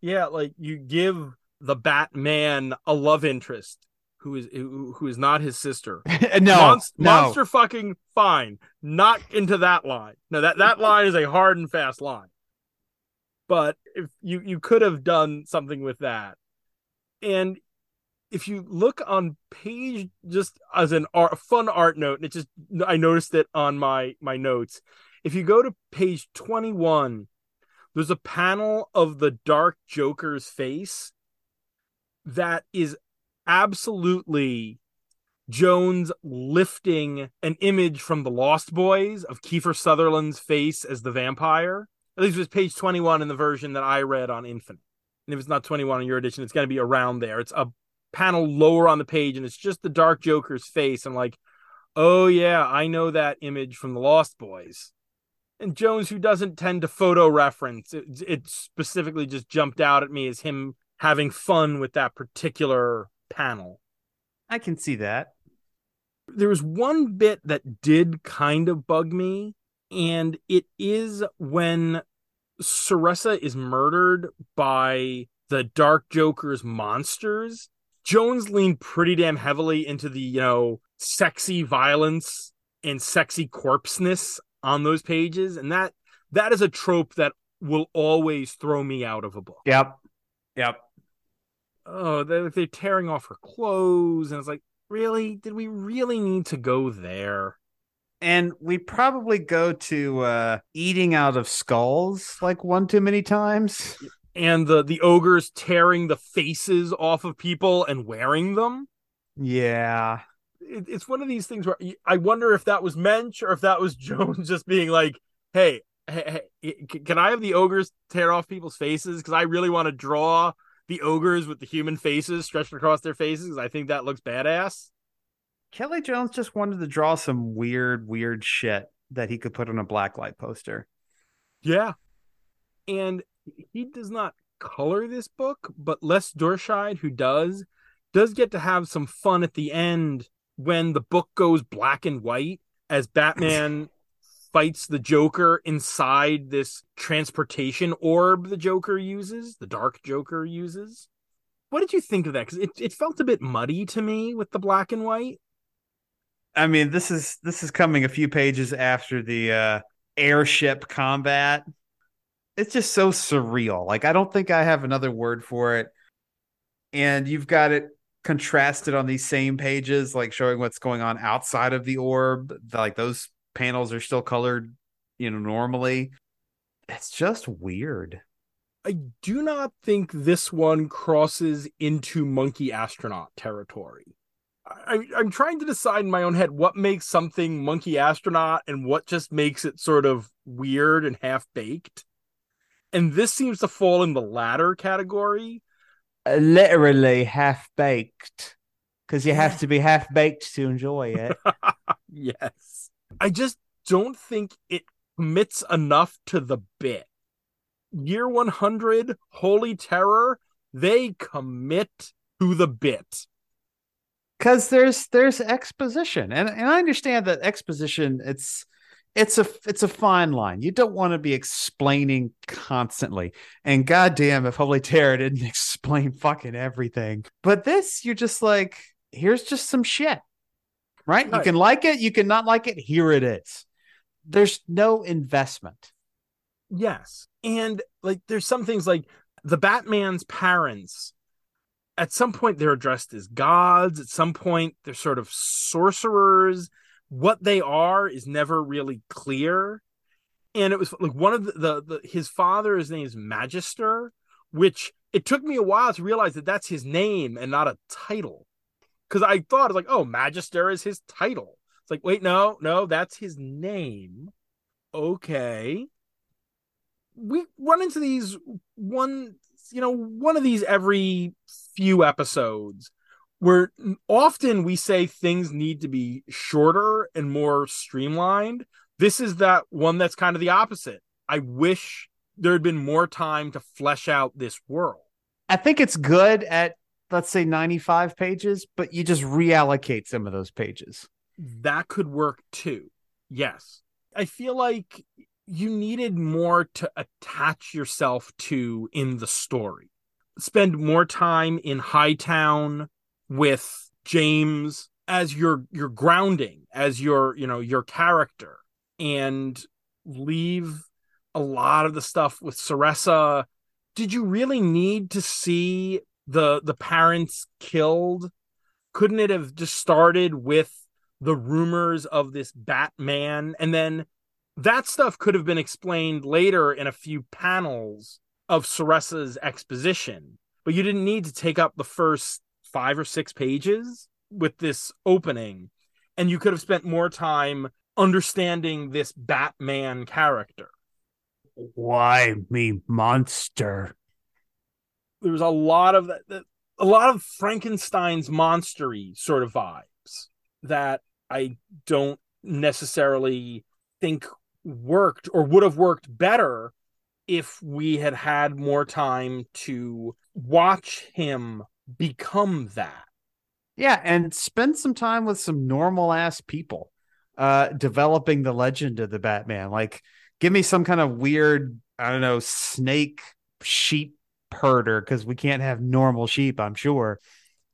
Yeah, like you give the Batman a love interest who is who, who is not his sister. [LAUGHS] no, Monst- no. monster fucking fine. Not into that line. No, that that line is a hard and fast line. But if you you could have done something with that, and if you look on page just as an art, fun art note, and it just I noticed it on my my notes. If you go to page twenty one, there's a panel of the Dark Joker's face that is absolutely Jones lifting an image from the Lost Boys of Kiefer Sutherland's face as the vampire. At least it was page 21 in the version that I read on Infinite. And if it's not 21 in your edition, it's going to be around there. It's a panel lower on the page and it's just the Dark Joker's face. I'm like, oh, yeah, I know that image from the Lost Boys. And Jones, who doesn't tend to photo reference, it, it specifically just jumped out at me as him having fun with that particular panel. I can see that. There was one bit that did kind of bug me, and it is when Sarissa is murdered by the Dark Joker's monsters. Jones leaned pretty damn heavily into the, you know, sexy violence and sexy corpseness on those pages. And that that is a trope that will always throw me out of a book. Yep. Yep. Oh, they're, they're tearing off her clothes. And it's like, really? Did we really need to go there? And we probably go to uh eating out of skulls like one too many times. And the the ogres tearing the faces off of people and wearing them. Yeah. It, it's one of these things where I wonder if that was Moench or if that was [LAUGHS] Jones just being like, "Hey, hey, hey can I have the ogres tear off people's faces? Because I really want to draw the ogres with the human faces stretched across their faces. I think that looks badass." Kelly Jones just wanted to draw some weird, weird shit that he could put on a blacklight poster. Yeah. And he does not color this book, but Les Dorscheid, who does, does get to have some fun at the end when the book goes black and white as Batman [LAUGHS] fights the Joker inside this transportation orb the Joker uses, the Dark Joker uses. What did you think of that? Because it, it felt a bit muddy to me with the black and white. I mean, this is this is coming a few pages after the uh airship combat. It's just so surreal. Like I don't think I have another word for it. And you've got it contrasted on these same pages, like showing what's going on outside of the orb. Like those panels are still colored, you know, normally. It's just weird. I do not think this one crosses into monkey astronaut territory. I, I'm trying to decide in my own head what makes something monkey astronaut and what just makes it sort of weird and half baked. And this seems to fall in the latter category. Uh, literally half baked because you have to be half baked to enjoy it. [LAUGHS] yes. I just don't think it commits enough to the bit. Year 100, Holy Terror, they commit to the bit because there's there's exposition. And, and i understand that exposition it's it's a it's a fine line. You don't want to be explaining constantly. And goddamn if holy terror didn't [LAUGHS] explain fucking everything. But this you're just like here's just some shit right, right. you can like it you can not like it here it is. There's no investment. Yes. And like there's some things like the batman's parents at some point they're addressed as gods. At some point they're sort of sorcerers. What they are is never really clear. And it was like one of the, the, the his father's name is magister which it took me a while to realize that that's his name and not a title. Because i thought like oh magister is his title. It's like wait no no that's his name. Okay. We run into these one you know one of these every few episodes where often we say things need to be shorter and more streamlined. This is that one that's kind of the opposite. I wish there had been more time to flesh out this world. I think it's good at let's say 95 pages, but you just reallocate some of those pages. That could work too. Yes. I feel like you needed more to attach yourself to in the story spend more time in Hightown with James as your your grounding, as your you know your character, and leave a lot of the stuff with Seressa. Did you really need to see the the parents killed? Couldn't it have just started with the rumors of this Batman and then that stuff could have been explained later in a few panels of Seressa's exposition, but you didn't need to take up the first five or six pages with this opening, and you could have spent more time understanding this Batman character. Why me monster? There was a lot of that, a lot of Frankenstein's monstery sort of vibes that I don't necessarily think worked or would have worked better if we had had more time to watch him become that. Yeah, and spend some time with some normal ass people uh developing the legend of the Batman. Like give me some kind of weird, I don't know, snake sheep herder cuz we can't have normal sheep, I'm sure.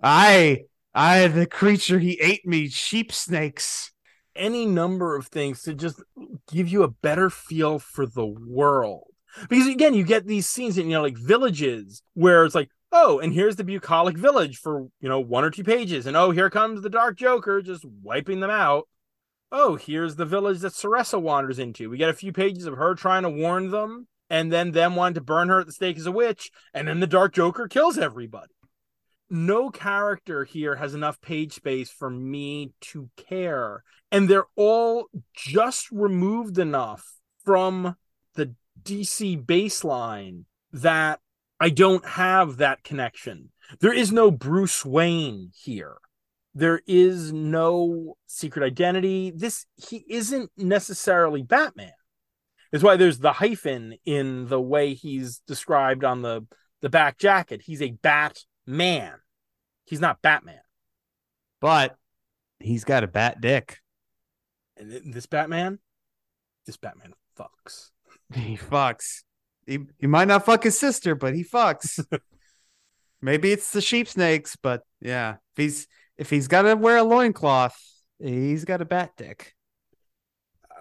I I the creature he ate me, sheep snakes. Any number of things to just give you a better feel for the world. Because again you get these scenes in you know like villages where it's like oh and here's the bucolic village for you know one or two pages and oh here comes the dark joker just wiping them out. Oh here's the village that Seressa wanders into. We get a few pages of her trying to warn them and then them wanting to burn her at the stake as a witch and then the dark joker kills everybody no character here has enough page space for me to care and they're all just removed enough from the DC baseline that I don't have that connection. There is no Bruce Wayne here. There is no secret identity. This he isn't necessarily Batman. That's why there's the hyphen in the way he's described on the the back jacket. He's a Batman. He's not Batman. But he's got a bat dick. And this Batman, this Batman fucks. [LAUGHS] He fucks. He he might not fuck his sister, but he fucks. [LAUGHS] Maybe it's the sheep snakes, but yeah, if he's if he's got to wear a loincloth, he's got a bat dick.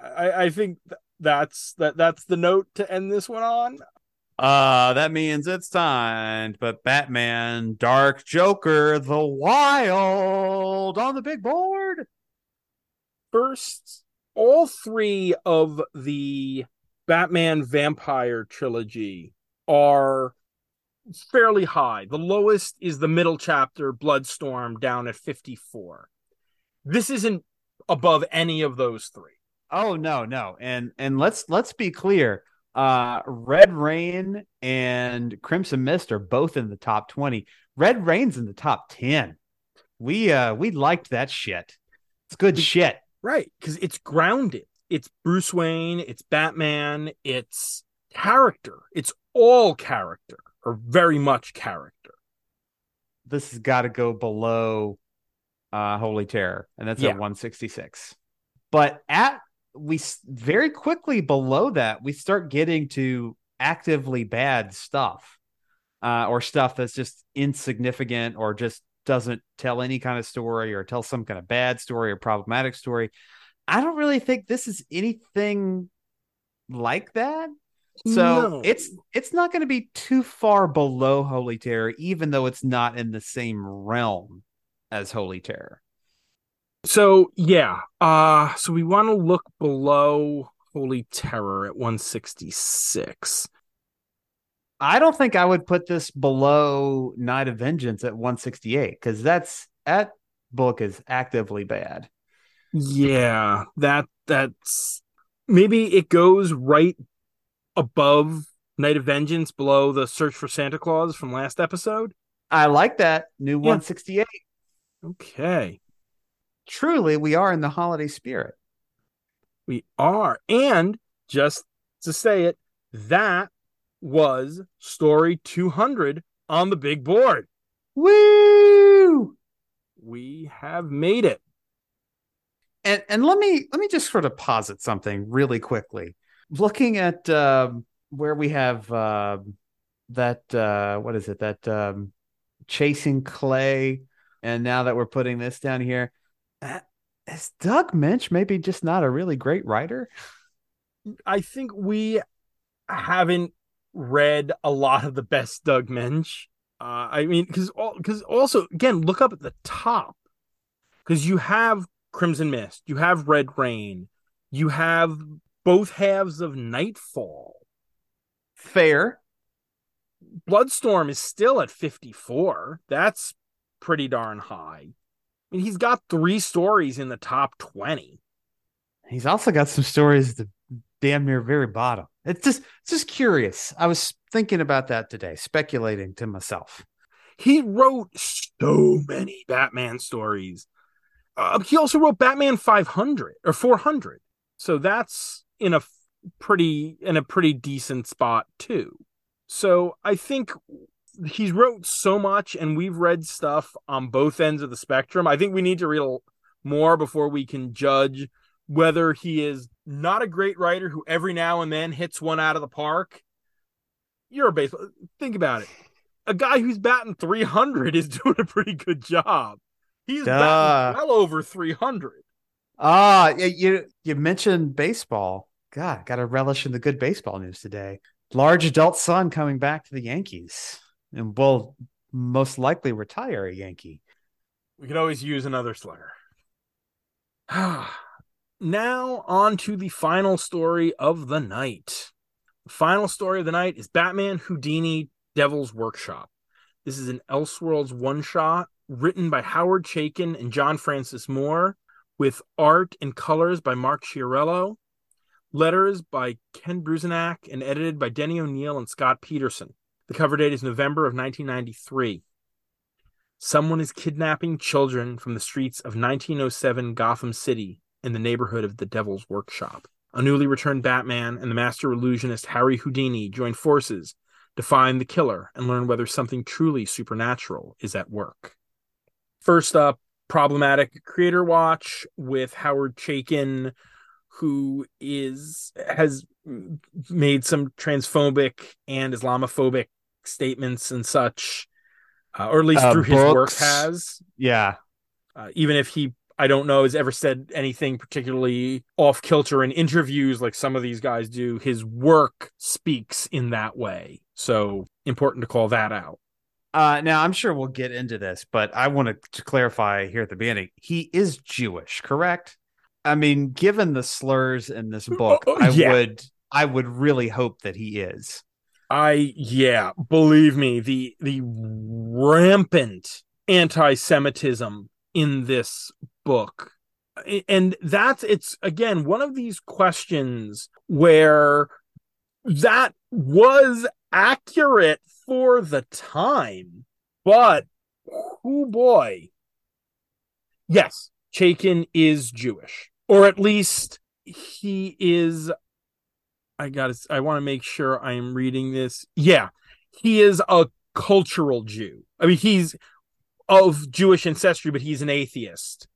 I, I think that's that that's the note to end this one on. Uh, that means it's time. But Batman, Dark Joker, the Wild on the big board. First, all three of the Batman Vampire trilogy are fairly high. The lowest is the middle chapter, Bloodstorm, down at 54. This isn't above any of those three. Oh no, no. And and let's let's be clear. Uh Red Rain and Crimson Mist are both in the top 20. Red Rain's in the top 10. We uh we liked that shit. It's good shit. Right, because it's grounded. It's Bruce Wayne, it's Batman, it's character. It's all character or very much character. This has got to go below uh Holy Terror, and that's Yeah. at 166. But at we very quickly below that, we start getting to actively bad stuff. Uh, or stuff that's just insignificant or just doesn't tell any kind of story or tell some kind of bad story or problematic story. I don't really think this is anything like that. So No. it's it's not going to be too far below Holy Terror, even though it's not in the same realm as Holy Terror. So yeah, uh so we want to look below Holy Terror at 166. I don't think I would put this below Night of Vengeance at 168 because that's that book is actively bad. Yeah, that that's maybe it goes right above Night of Vengeance below the Search for Santa Claus from last episode. I like that new Yeah. 168. Okay. Truly, we are in the holiday spirit. We are. And just to say it, that was story 200 on the big board. Woo! We have made it. and and let me let me just sort of posit something really quickly looking at um where we have um that uh what is it that um chasing clay and now that we're putting this down here uh, is doug Moench maybe just not a really great writer I think we haven't read a lot of the best Doug Moench. Uh, I mean, because because also again, look up at the top because you have Crimson Mist, you have Red Rain, you have both halves of Nightfall. fair Bloodstorm is still at fifty four. That's pretty darn high. I mean, he's got three stories in the top twenty. he's also got some stories at the damn near very bottom it's just it's just curious i was thinking about that today speculating to myself He wrote so many Batman stories. Uh, he also wrote Batman 500 or 400. So that's in a pretty in a pretty decent spot too. So I think he's wrote so much and we've read stuff on both ends of the spectrum. I think we need to read more before we can judge whether he is not a great writer who every now and then hits one out of the park. You're a baseball. Think about it a guy who's batting 300 is [LAUGHS] doing a pretty good job. He's Duh. batting well over 300. Ah, y- you you mentioned baseball. God, got to relish in the good baseball news today. Large adult son coming back to the Yankees, and will most likely retire a Yankee. We could always use another slugger. [SIGHS] now, on to the final story of the night. The final story of the night is Batman Houdini Devil's Workshop. This is an Elseworlds one shot written by Howard Chaykin and John Francis Moore, with art and colors by Mark Chiarello, letters by Ken Bruzenak, and edited by Denny O'Neil and Scott Peterson. The cover date is November of 1993. Someone is kidnapping children from the streets of 1907 Gotham City in the neighborhood of the Devil's Workshop. A newly returned Batman and the master illusionist Harry Houdini join forces to find the killer and learn whether something truly supernatural is at work. First up, problematic creator watch with Howard Chaykin, who is has made some transphobic and Islamophobic statements and such, uh, or at least Uh, through his work has. Yeah, Uh, even if he, I don't know, has ever said anything particularly off kilter in interviews like some of these guys do, his work speaks in that way. So important to call that out. Uh, now I'm sure we'll get into this, but I want to clarify here at the beginning. He is Jewish, correct? I mean, given the slurs in this book, Oh, I yeah. would I would really hope that he is. I yeah, believe me, the the rampant anti-Semitism in this book. And that's it's again one of these questions where that was accurate for the time, but oh boy. Yes, Chaykin is Jewish, or at least he is I got to I want to make sure I am reading this. Yeah. He is a cultural Jew. I mean, he's of Jewish ancestry, but he's an atheist.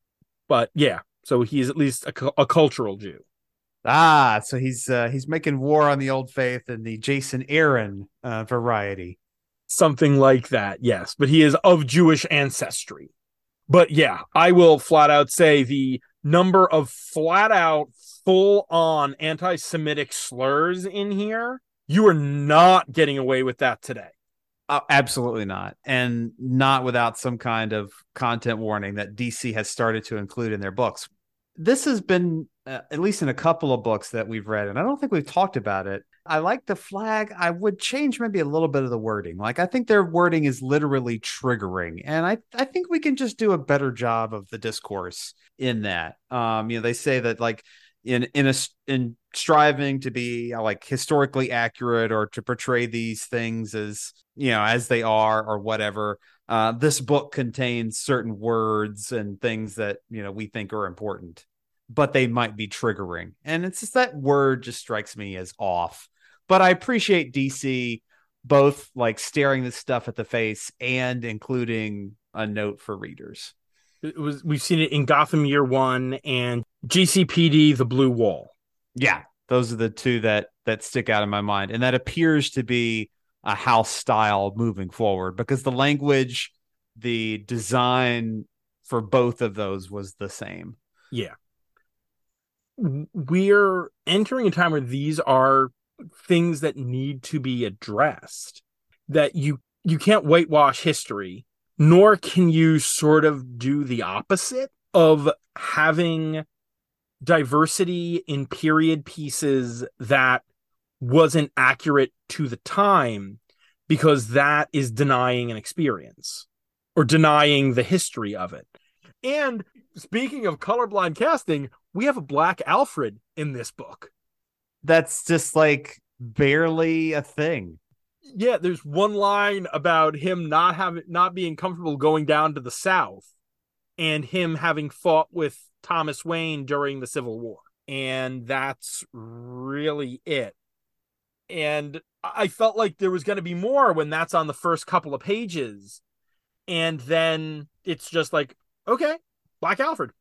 But yeah, so he's at least a, a cultural Jew. Ah, so he's uh, he's making war on the old faith and the Jason Aaron uh, variety. Something like that, yes. But he is of Jewish ancestry. But yeah, I will flat out say the number of flat out full on anti Semitic slurs in here, you are not getting away with that today. Uh, absolutely not. And not without some kind of content warning that DC has started to include in their books. This has been, uh, at least in a couple of books that we've read, and I don't think we've talked about it. I like the flag. I would change maybe a little bit of the wording. Like, I think their wording is literally triggering. And I, I think we can just do a better job of the discourse in that. Um, you know, they say that, like, in in a in striving to be uh, like historically accurate or to portray these things as you know as they are or whatever uh, this book contains certain words and things that you know we think are important but they might be triggering. And it's just that word just strikes me as off. But i appreciate dc both like staring this stuff at the face and including a note for readers it was we've seen it in Gotham Year One and GCPD: The Blue Wall. Yeah, those are the two that that stick out in my mind, and that appears to be a house style moving forward because the language, the design for both of those was the same. Yeah, we're entering a time where these are things that need to be addressed. That you you can't whitewash history nor can you sort of do the opposite of having diversity in period pieces that wasn't accurate to the time because that is denying an experience or denying the history of it. And speaking of colorblind casting, we have a black Alfred in this book. That's just like barely a thing yeah, there's one line about him not having not being comfortable going down to the south and him having fought with Thomas Wayne during the Civil War. And that's really it. And I felt like there was going to be more when that's on the first couple of pages. And then it's just like, okay, Black Alfred.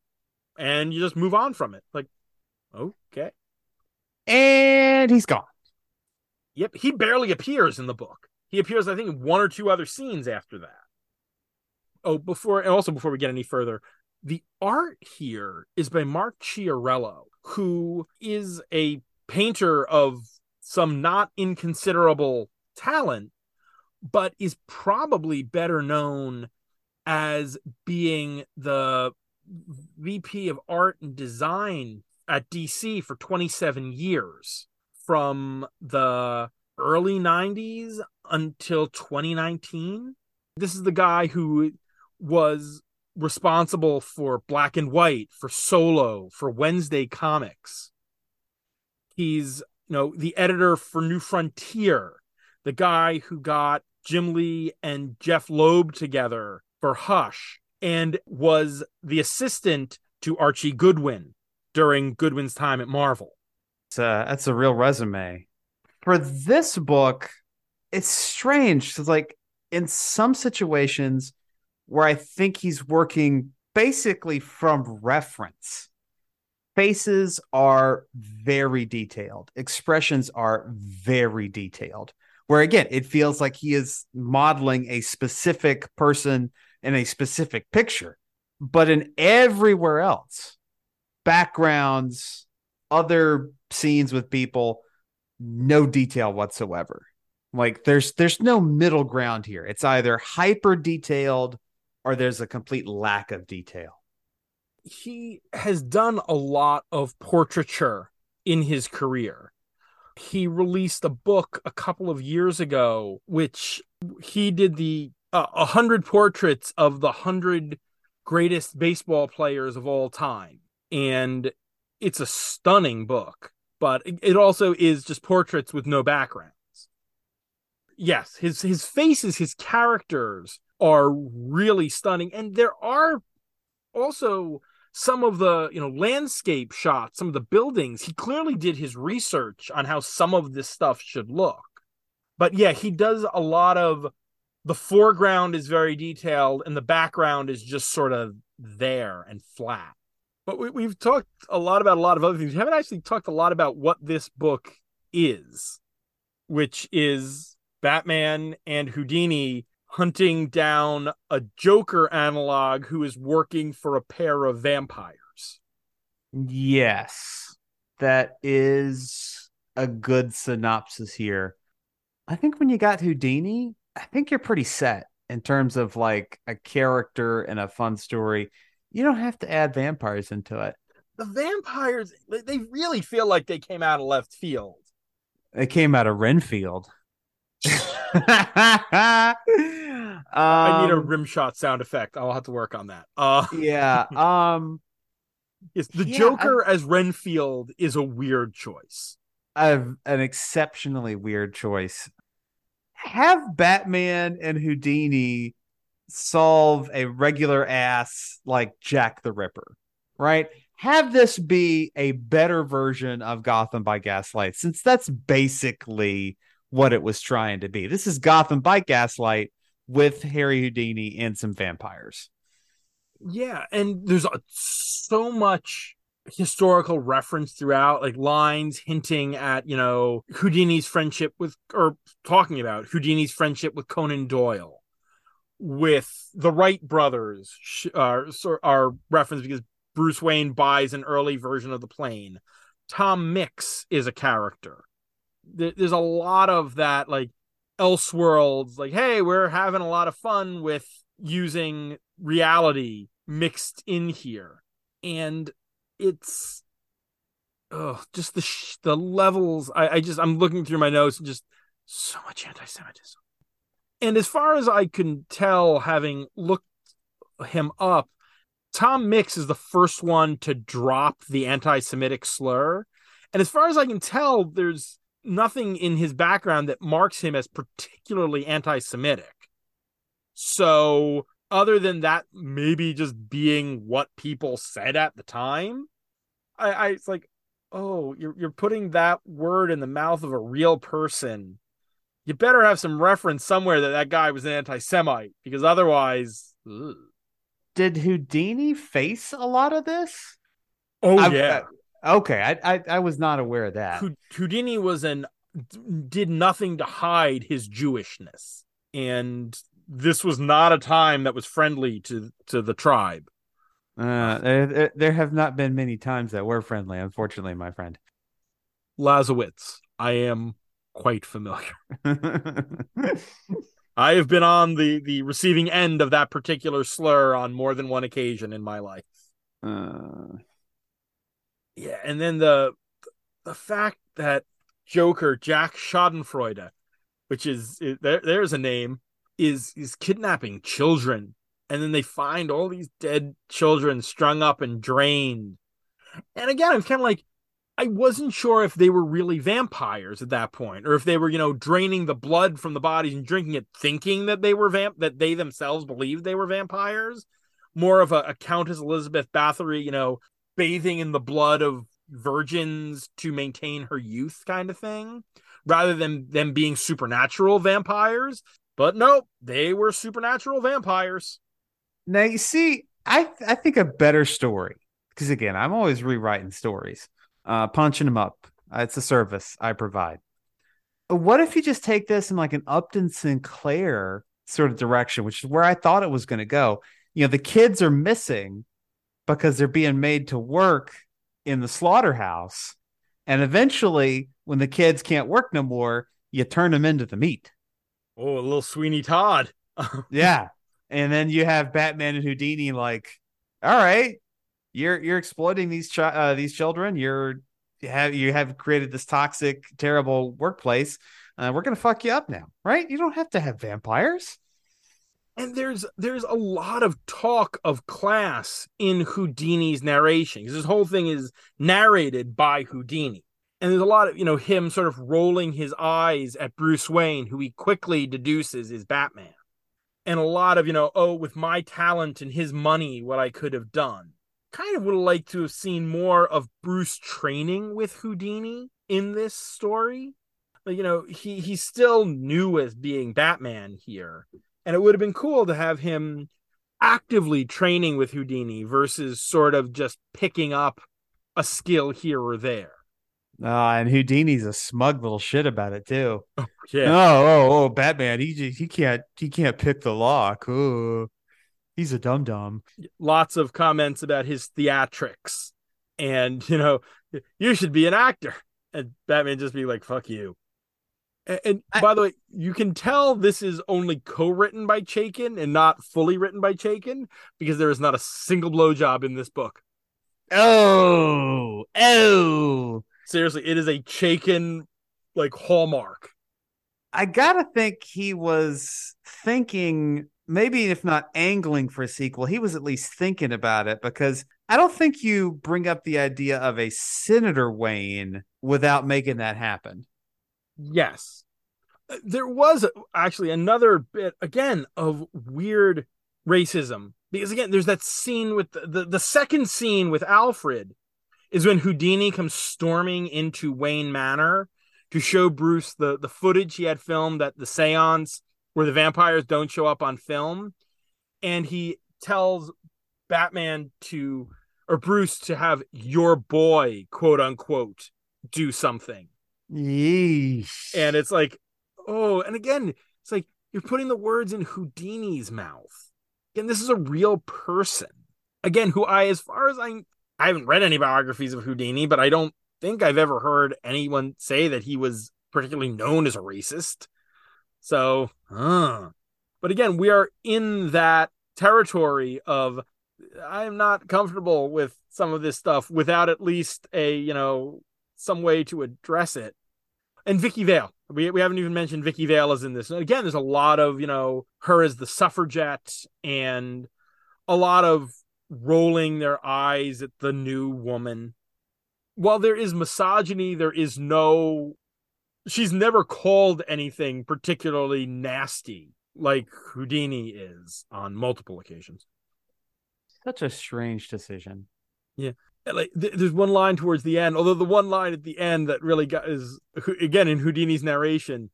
And you just move on from it. Like, okay. And he's gone. Yep, he barely appears in the book. He appears, I think, in one or two other scenes after that. Oh, before and also before we get any further, the art here is by Mark Chiarello, who is a painter of some not inconsiderable talent, but is probably better known as being the VP of art and design at DC for 27 years from the early 90s until 2019. This is the guy who was responsible for Black and White, for Solo, for Wednesday Comics. He's, you know, the editor for New Frontier, the guy who got Jim Lee and Jeph Loeb together for Hush, and was the assistant to Archie Goodwin during Goodwin's time at Marvel. A, that's a real resume. For this book, it's strange. It's like in some situations where I think he's working basically from reference. Faces are very detailed, expressions are very detailed. Where again, it feels like he is modeling a specific person in a specific picture. But in everywhere else, backgrounds, other scenes with people, no detail whatsoever. Like there's there's no middle ground here. It's either hyper detailed or there's a complete lack of detail. He has done a lot of portraiture in his career. he released a book a couple of years ago, which he did the uh, a uh, hundred portraits of the hundred greatest baseball players of all time, and it's a stunning book. But it also is just portraits with no backgrounds. Yes, his his faces, his characters are really stunning, and there are also some of the you know landscape shots some of the buildings he clearly did his research on how some of this stuff should look but yeah he does a lot of the foreground is very detailed and the background is just sort of there and flat but we, have talked a lot about a lot of other things we haven't actually talked a lot about what this book is which is batman and houdini hunting down a Joker analog who is working for a pair of vampires. Yes, that is a good synopsis here. I think when you got Houdini, I think you're pretty set in terms of like a character and a fun story. You don't have to add vampires into it. The vampires, they really feel like they came out of left field. They came out of Renfield. [LAUGHS] I need a um, rim shot sound effect. I'll have to work on that. Uh, yeah. [LAUGHS] Um. Yes, the yeah, Joker I, as Renfield is a weird choice. I've an exceptionally weird choice. Have Batman and Houdini solve a regular ass like Jack the Ripper, right? Have this be a better version of Gotham by Gaslight, since that's basically what it was trying to be. This is Gotham by Gaslight with Harry Houdini and some vampires. Yeah, and there's a, so much historical reference throughout, like lines hinting at, you know, Houdini's friendship with, or talking about Houdini's friendship with Conan Doyle, with the Wright brothers, uh, are referenced because Bruce Wayne buys an early version of the plane. Tom Mix is a character. There's a lot of that like elseworlds like hey we're having a lot of fun with using reality mixed in here. And it's oh just the sh- the levels I, I just i'm looking through my notes and just so much anti-semitism and as far as i can tell having looked him up tom mix is the first one to drop the anti-semitic slur and as far as i can tell there's nothing in his background that marks him as particularly anti-Semitic. So, other than that, maybe just being what people said at the time, I, I it's like, oh, you're you're putting that word in the mouth of a real person. You better have some reference somewhere that that guy was an anti-Semite, because otherwise. Ugh. Did Houdini face a lot of this? Oh I've, yeah. Okay, I, I, I was not aware of that. Houdini was an did nothing to hide his Jewishness, and this was not a time that was friendly to to the tribe. Uh, there, there have not been many times that were friendly, unfortunately, my friend. Lazowitz, I am quite familiar. I have been on the the receiving end of that particular slur on more than one occasion in my life. Uh, yeah, and then the the fact that Joker Jack Schadenfreude, which is there, there's a name, is is kidnapping children, and then they find all these dead children strung up and drained. And again, I'm kind of like, I wasn't sure if they were really vampires at that point, or if they were, you know, draining the blood from the bodies and drinking it, thinking that they were vamp that they themselves believed they were vampires. More of a, a Countess Elizabeth Bathory, you know, bathing in the blood of virgins to maintain her youth kind of thing rather than them being supernatural vampires. But nope they were supernatural vampires. Now you see i i think a better story because again i'm always rewriting stories uh punching them up it's a service i provide what if you just take this in like an upton sinclair sort of direction which is where i thought it was going to go you know the kids are missing because they're being made to work in the slaughterhouse. And eventually, when the kids can't work no more, you turn them into the meat. Oh, a little Sweeney Todd. [LAUGHS] yeah. And then you have Batman and Houdini like, all right, you're you're exploiting these uh, these children. You're you have you have created this toxic, terrible workplace. Uh, we're gonna fuck you up now, right? You don't have to have vampires. And there's there's a lot of talk of class in Houdini's narration because this whole thing is narrated by Houdini. And there's a lot of, you know, him sort of rolling his eyes at Bruce Wayne, who he quickly deduces is Batman. And a lot of, you know, oh, with my talent and his money, what I could have done. Kind of would have liked to have seen more of Bruce training with Houdini in this story. you know, he he's still new as being Batman here and it would have been cool to have him actively training with Houdini versus sort of just picking up a skill here or there. Uh, and Houdini's a smug little shit about it too. Oh, [LAUGHS] yeah. Oh, oh, oh, Batman. He he can't he can't pick the lock. Oh, he's a dum dum. Lots of comments about his theatrics, and you know, you should be an actor. And Batman just be like, "Fuck you." And, and I, by the way, you can tell this is only co-written by Chaykin and not fully written by Chaykin because there is not a single blowjob in this book. Oh, oh! Seriously, it is a Chaykin like hallmark. I gotta think he was thinking, maybe if not angling for a sequel, he was at least thinking about it because I don't think you bring up the idea of a Senator Wayne without making that happen. Yes. Uh, there was actually another bit again of weird racism because again there's that scene with the, the, the second scene with Alfred is when Houdini comes storming into Wayne Manor to show Bruce the the footage he had filmed at the séance where the vampires don't show up on film and he tells Batman to or Bruce to have your boy quote unquote do something Yeesh. And it's like, oh, and again, it's like you're putting the words in Houdini's mouth. Again, this is a real person. Again, who I, as far as I, I haven't read any biographies of Houdini, but I don't think I've ever heard anyone say that he was particularly known as a racist. So, uh. but again, we are in that territory of I'm not comfortable with some of this stuff without at least a, you know, some way to address it and Vicki Vale. We we haven't even mentioned Vicki Vale is in this. And Again, there's a lot of you know her as the suffragette and a lot of rolling their eyes at the new woman. While there is misogyny, there is no. She's never called anything particularly nasty like Houdini is on multiple occasions. Such a strange decision. Yeah like th- there's one line towards the end although the one line at the end that really got is again in houdini's narration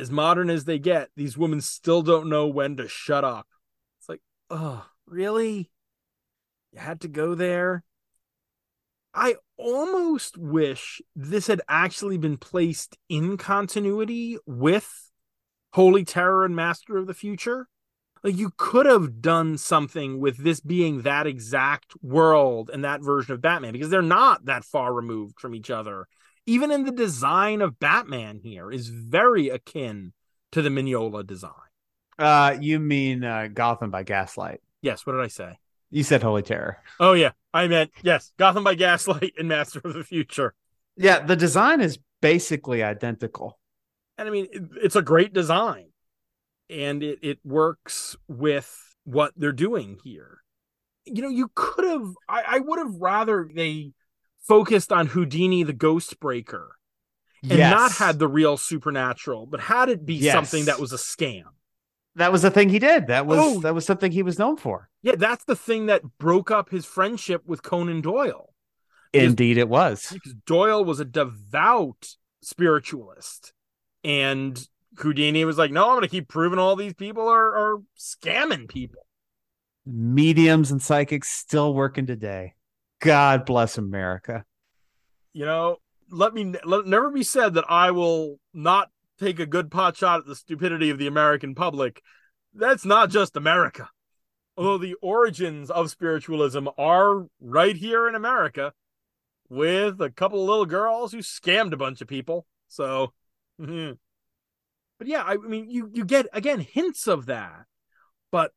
as modern as they get these women still don't know when to shut up it's like oh really you had to go there i almost wish this had actually been placed in continuity with holy terror and master of the future like you could have done something with this being that exact world and that version of Batman because they're not that far removed from each other. Even in the design of Batman here is very akin to the Mignola design. Uh, you mean uh, Gotham by Gaslight? Yes. What did I say? You said Holy Terror. Oh yeah, I meant yes, Gotham by Gaslight and Master of the Future. Yeah, the design is basically identical. And I mean, it's a great design and it, it works with what they're doing here. You know, you could have, I, I would have rather they focused on Houdini the Ghost Breaker and yes. not had the real supernatural, but had it be yes. something that was a scam. That was the thing he did. That was oh, that was something he was known for. Yeah, that's the thing that broke up his friendship with Conan Doyle. Because, Indeed, it was. Because Doyle was a devout spiritualist, and Houdini was like, no, I'm going to keep proving all these people are, are scamming people. Mediums and psychics still working today. God bless America. You know, let me let never be said that I will not take a good pot shot at the stupidity of the American public. That's not just America. Although the origins of spiritualism are right here in America with a couple of little girls who scammed a bunch of people. So, hmm but yeah, I, mean, you you get again hints of that, but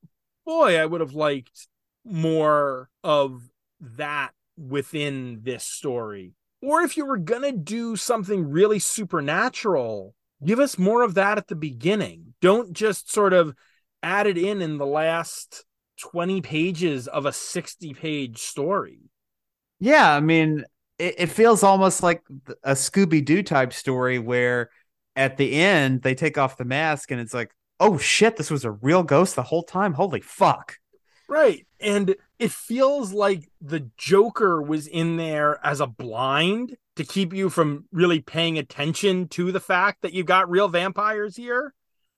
boy, I would have liked more of that within this story. Or if you were going to do something really supernatural, give us more of that at the beginning. Don't just sort of add it in in the last 20 pages of a 60 page story. Yeah, I mean, it, it feels almost like a Scooby Doo type story where at the end they take off the mask and it's like, oh shit, this was a real ghost the whole time. Holy fuck. Right. And it feels like the Joker was in there as a blind to keep you from really paying attention to the fact that you've got real vampires here.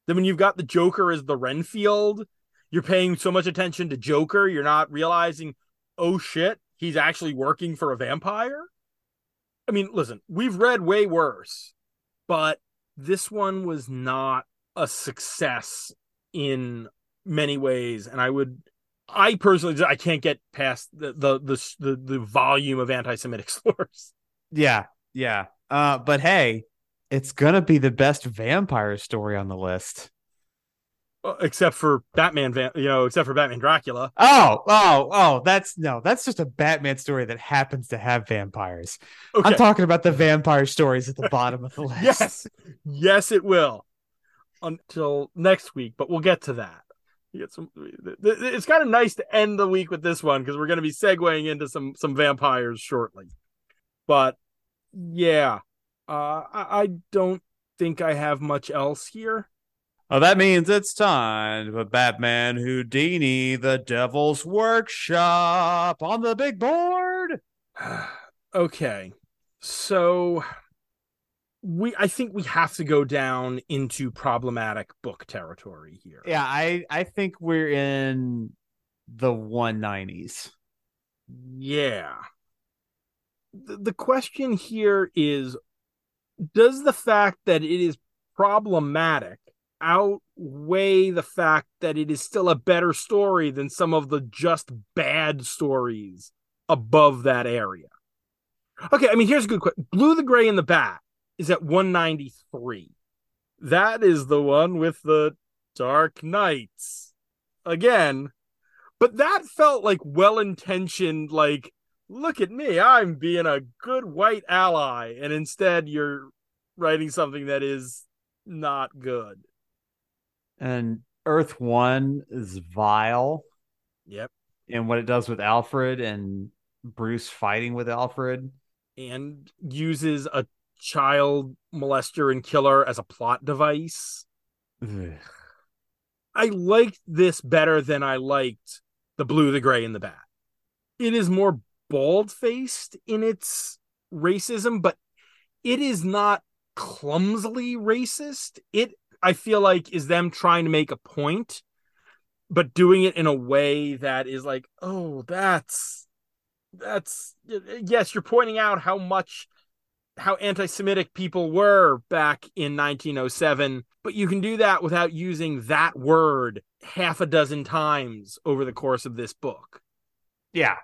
Then when you've got the Joker as the Renfield, you're paying so much attention to Joker, you're not realizing, oh shit, he's actually working for a vampire. I mean, listen, we've read way worse, but this one was not a success in many ways. And I would I personally I can't get past the the the the, the volume of anti-Semitic [LAUGHS] slurs. Yeah, yeah. Uh, but hey, it's gonna be the best vampire story on the list. Except for Batman, you know, except for Batman Dracula. Oh, oh, oh, that's no, that's just a Batman story that happens to have vampires. Okay. I'm talking about the vampire stories at the bottom of the [LAUGHS] list. yes, yes, it will. Until next week, but we'll get to that. You get some. It's kind of nice to end the week with this one because we're going to be segueing into some some vampires shortly. But yeah, uh, I, I don't think I have much else here. Oh, that means it's time for Batman Houdini, the Devil's Workshop on the big board. [SIGHS] okay. So we I think we have to go down into problematic book territory here. Yeah, I I think we're in the 190s. Yeah. The, question here is does the fact that it is problematic outweigh the fact that it is still a better story than some of the just bad stories above that area? Okay, I mean, here's a good question. Blue the Gray and the Bat is at 193. That is the one with the Dark Knights. Again, but that felt like well intentioned, like, look at me, I'm being a good white ally. And instead, you're writing something that is not good. And Earth One is vile. Yep. And what it does with Alfred and Bruce fighting with Alfred. And uses a child molester and killer as a plot device. I liked this better than I liked the blue, the gray, and the bat. It is more bald faced in its racism, but it is not clumsily racist. It, I feel like, is them trying to make a point, but doing it in a way that is like, oh, that's, that's, yes, you're pointing out how much how anti-Semitic people were back in 1907, but you can do that without using that word half a dozen times over the course of this book. Yeah.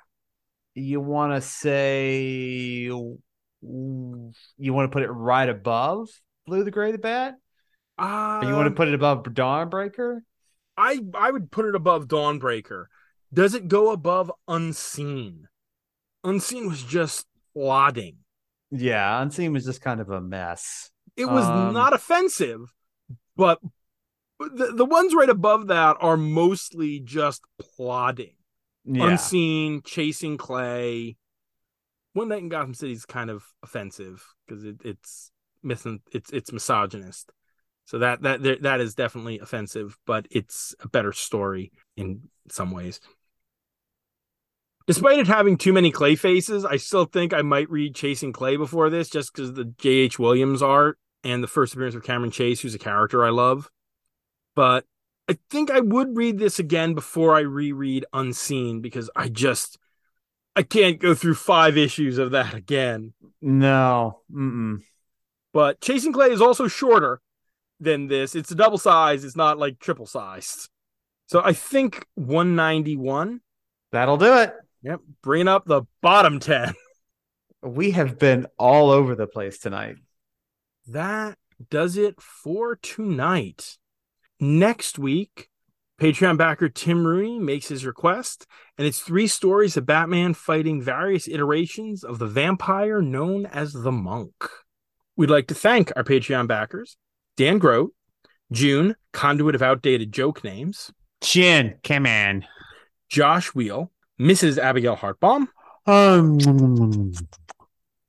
You want to say you want to put it right above Blue the Gray the Bat? Uh, you want to put it above Dawnbreaker? I I would put it above Dawnbreaker. Does it go above Unseen? Unseen was just plodding yeah, Unseen was just kind of a mess. It was um, not offensive, but the, the ones right above that are mostly just plodding. Yeah. Unseen, chasing Clay. One Night in Gotham City is kind of offensive because it, it's missing it's it's misogynist. So that that that is definitely offensive, but it's a better story in some ways despite it having too many clay faces, I still think I might read Chasing Clay before this just because the J.H. Williams art and the first appearance of Cameron Chase, who's a character I love. But I think I would read this again before I reread Unseen because I just I can't go through five issues of that again. No. Mm-mm. But Chasing Clay is also shorter than this. It's a double size. It's not like triple sized. So I think 191. That'll do it. Yep, bring up the bottom 10. [LAUGHS] We have been all over the place tonight. That does it for tonight. Next week, Patreon backer Tim Rooney makes his request, and it's three stories of Batman fighting various iterations of the vampire known as the Monk. We'd like to thank our Patreon backers Dan Grote, June, conduit of outdated joke names, Chin, come on. Josh Wheel, Mrs. Abigail Hartbaum, Um,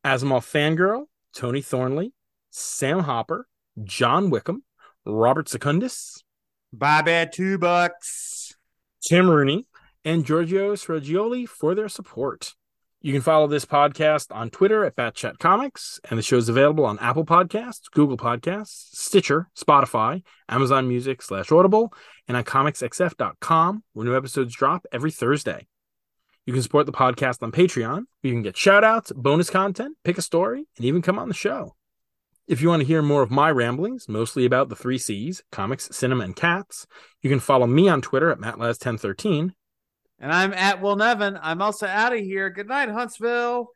Asimov Fangirl, Tony Thornley, Sam Hopper, John Wickham, Robert Secundus, Bobby, two bucks. Tim Rooney, and Giorgio Sragioli for their support. You can follow this podcast on Twitter at Batchat Comics, and the show is available on Apple Podcasts, Google Podcasts, Stitcher, Spotify, Amazon Music slash Audible, and on comicsxf.com, where new episodes drop every Thursday. You can support the podcast on Patreon. You can get shout outs, bonus content, pick a story, and even come on the show. If you want to hear more of my ramblings, mostly about the three C's comics, cinema, and cats, you can follow me on Twitter at MattLaz1013 And I'm at Will Nevin. I'm also out of here. Good night, Huntsville.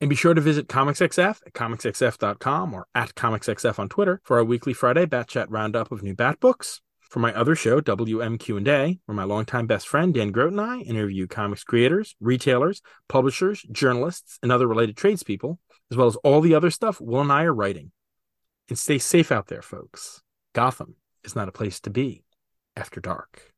And be sure to visit ComicsXF at comicsxf.com or at ComicsXF on Twitter for our weekly Friday Bat Chat roundup of new Bat books. For my other show, WMQ&A, where my longtime best friend Dan Grote and I interview comics creators, retailers, publishers, journalists, and other related tradespeople, as well as all the other stuff Will and I are writing. And stay safe out there, folks. Gotham is not a place to be after dark.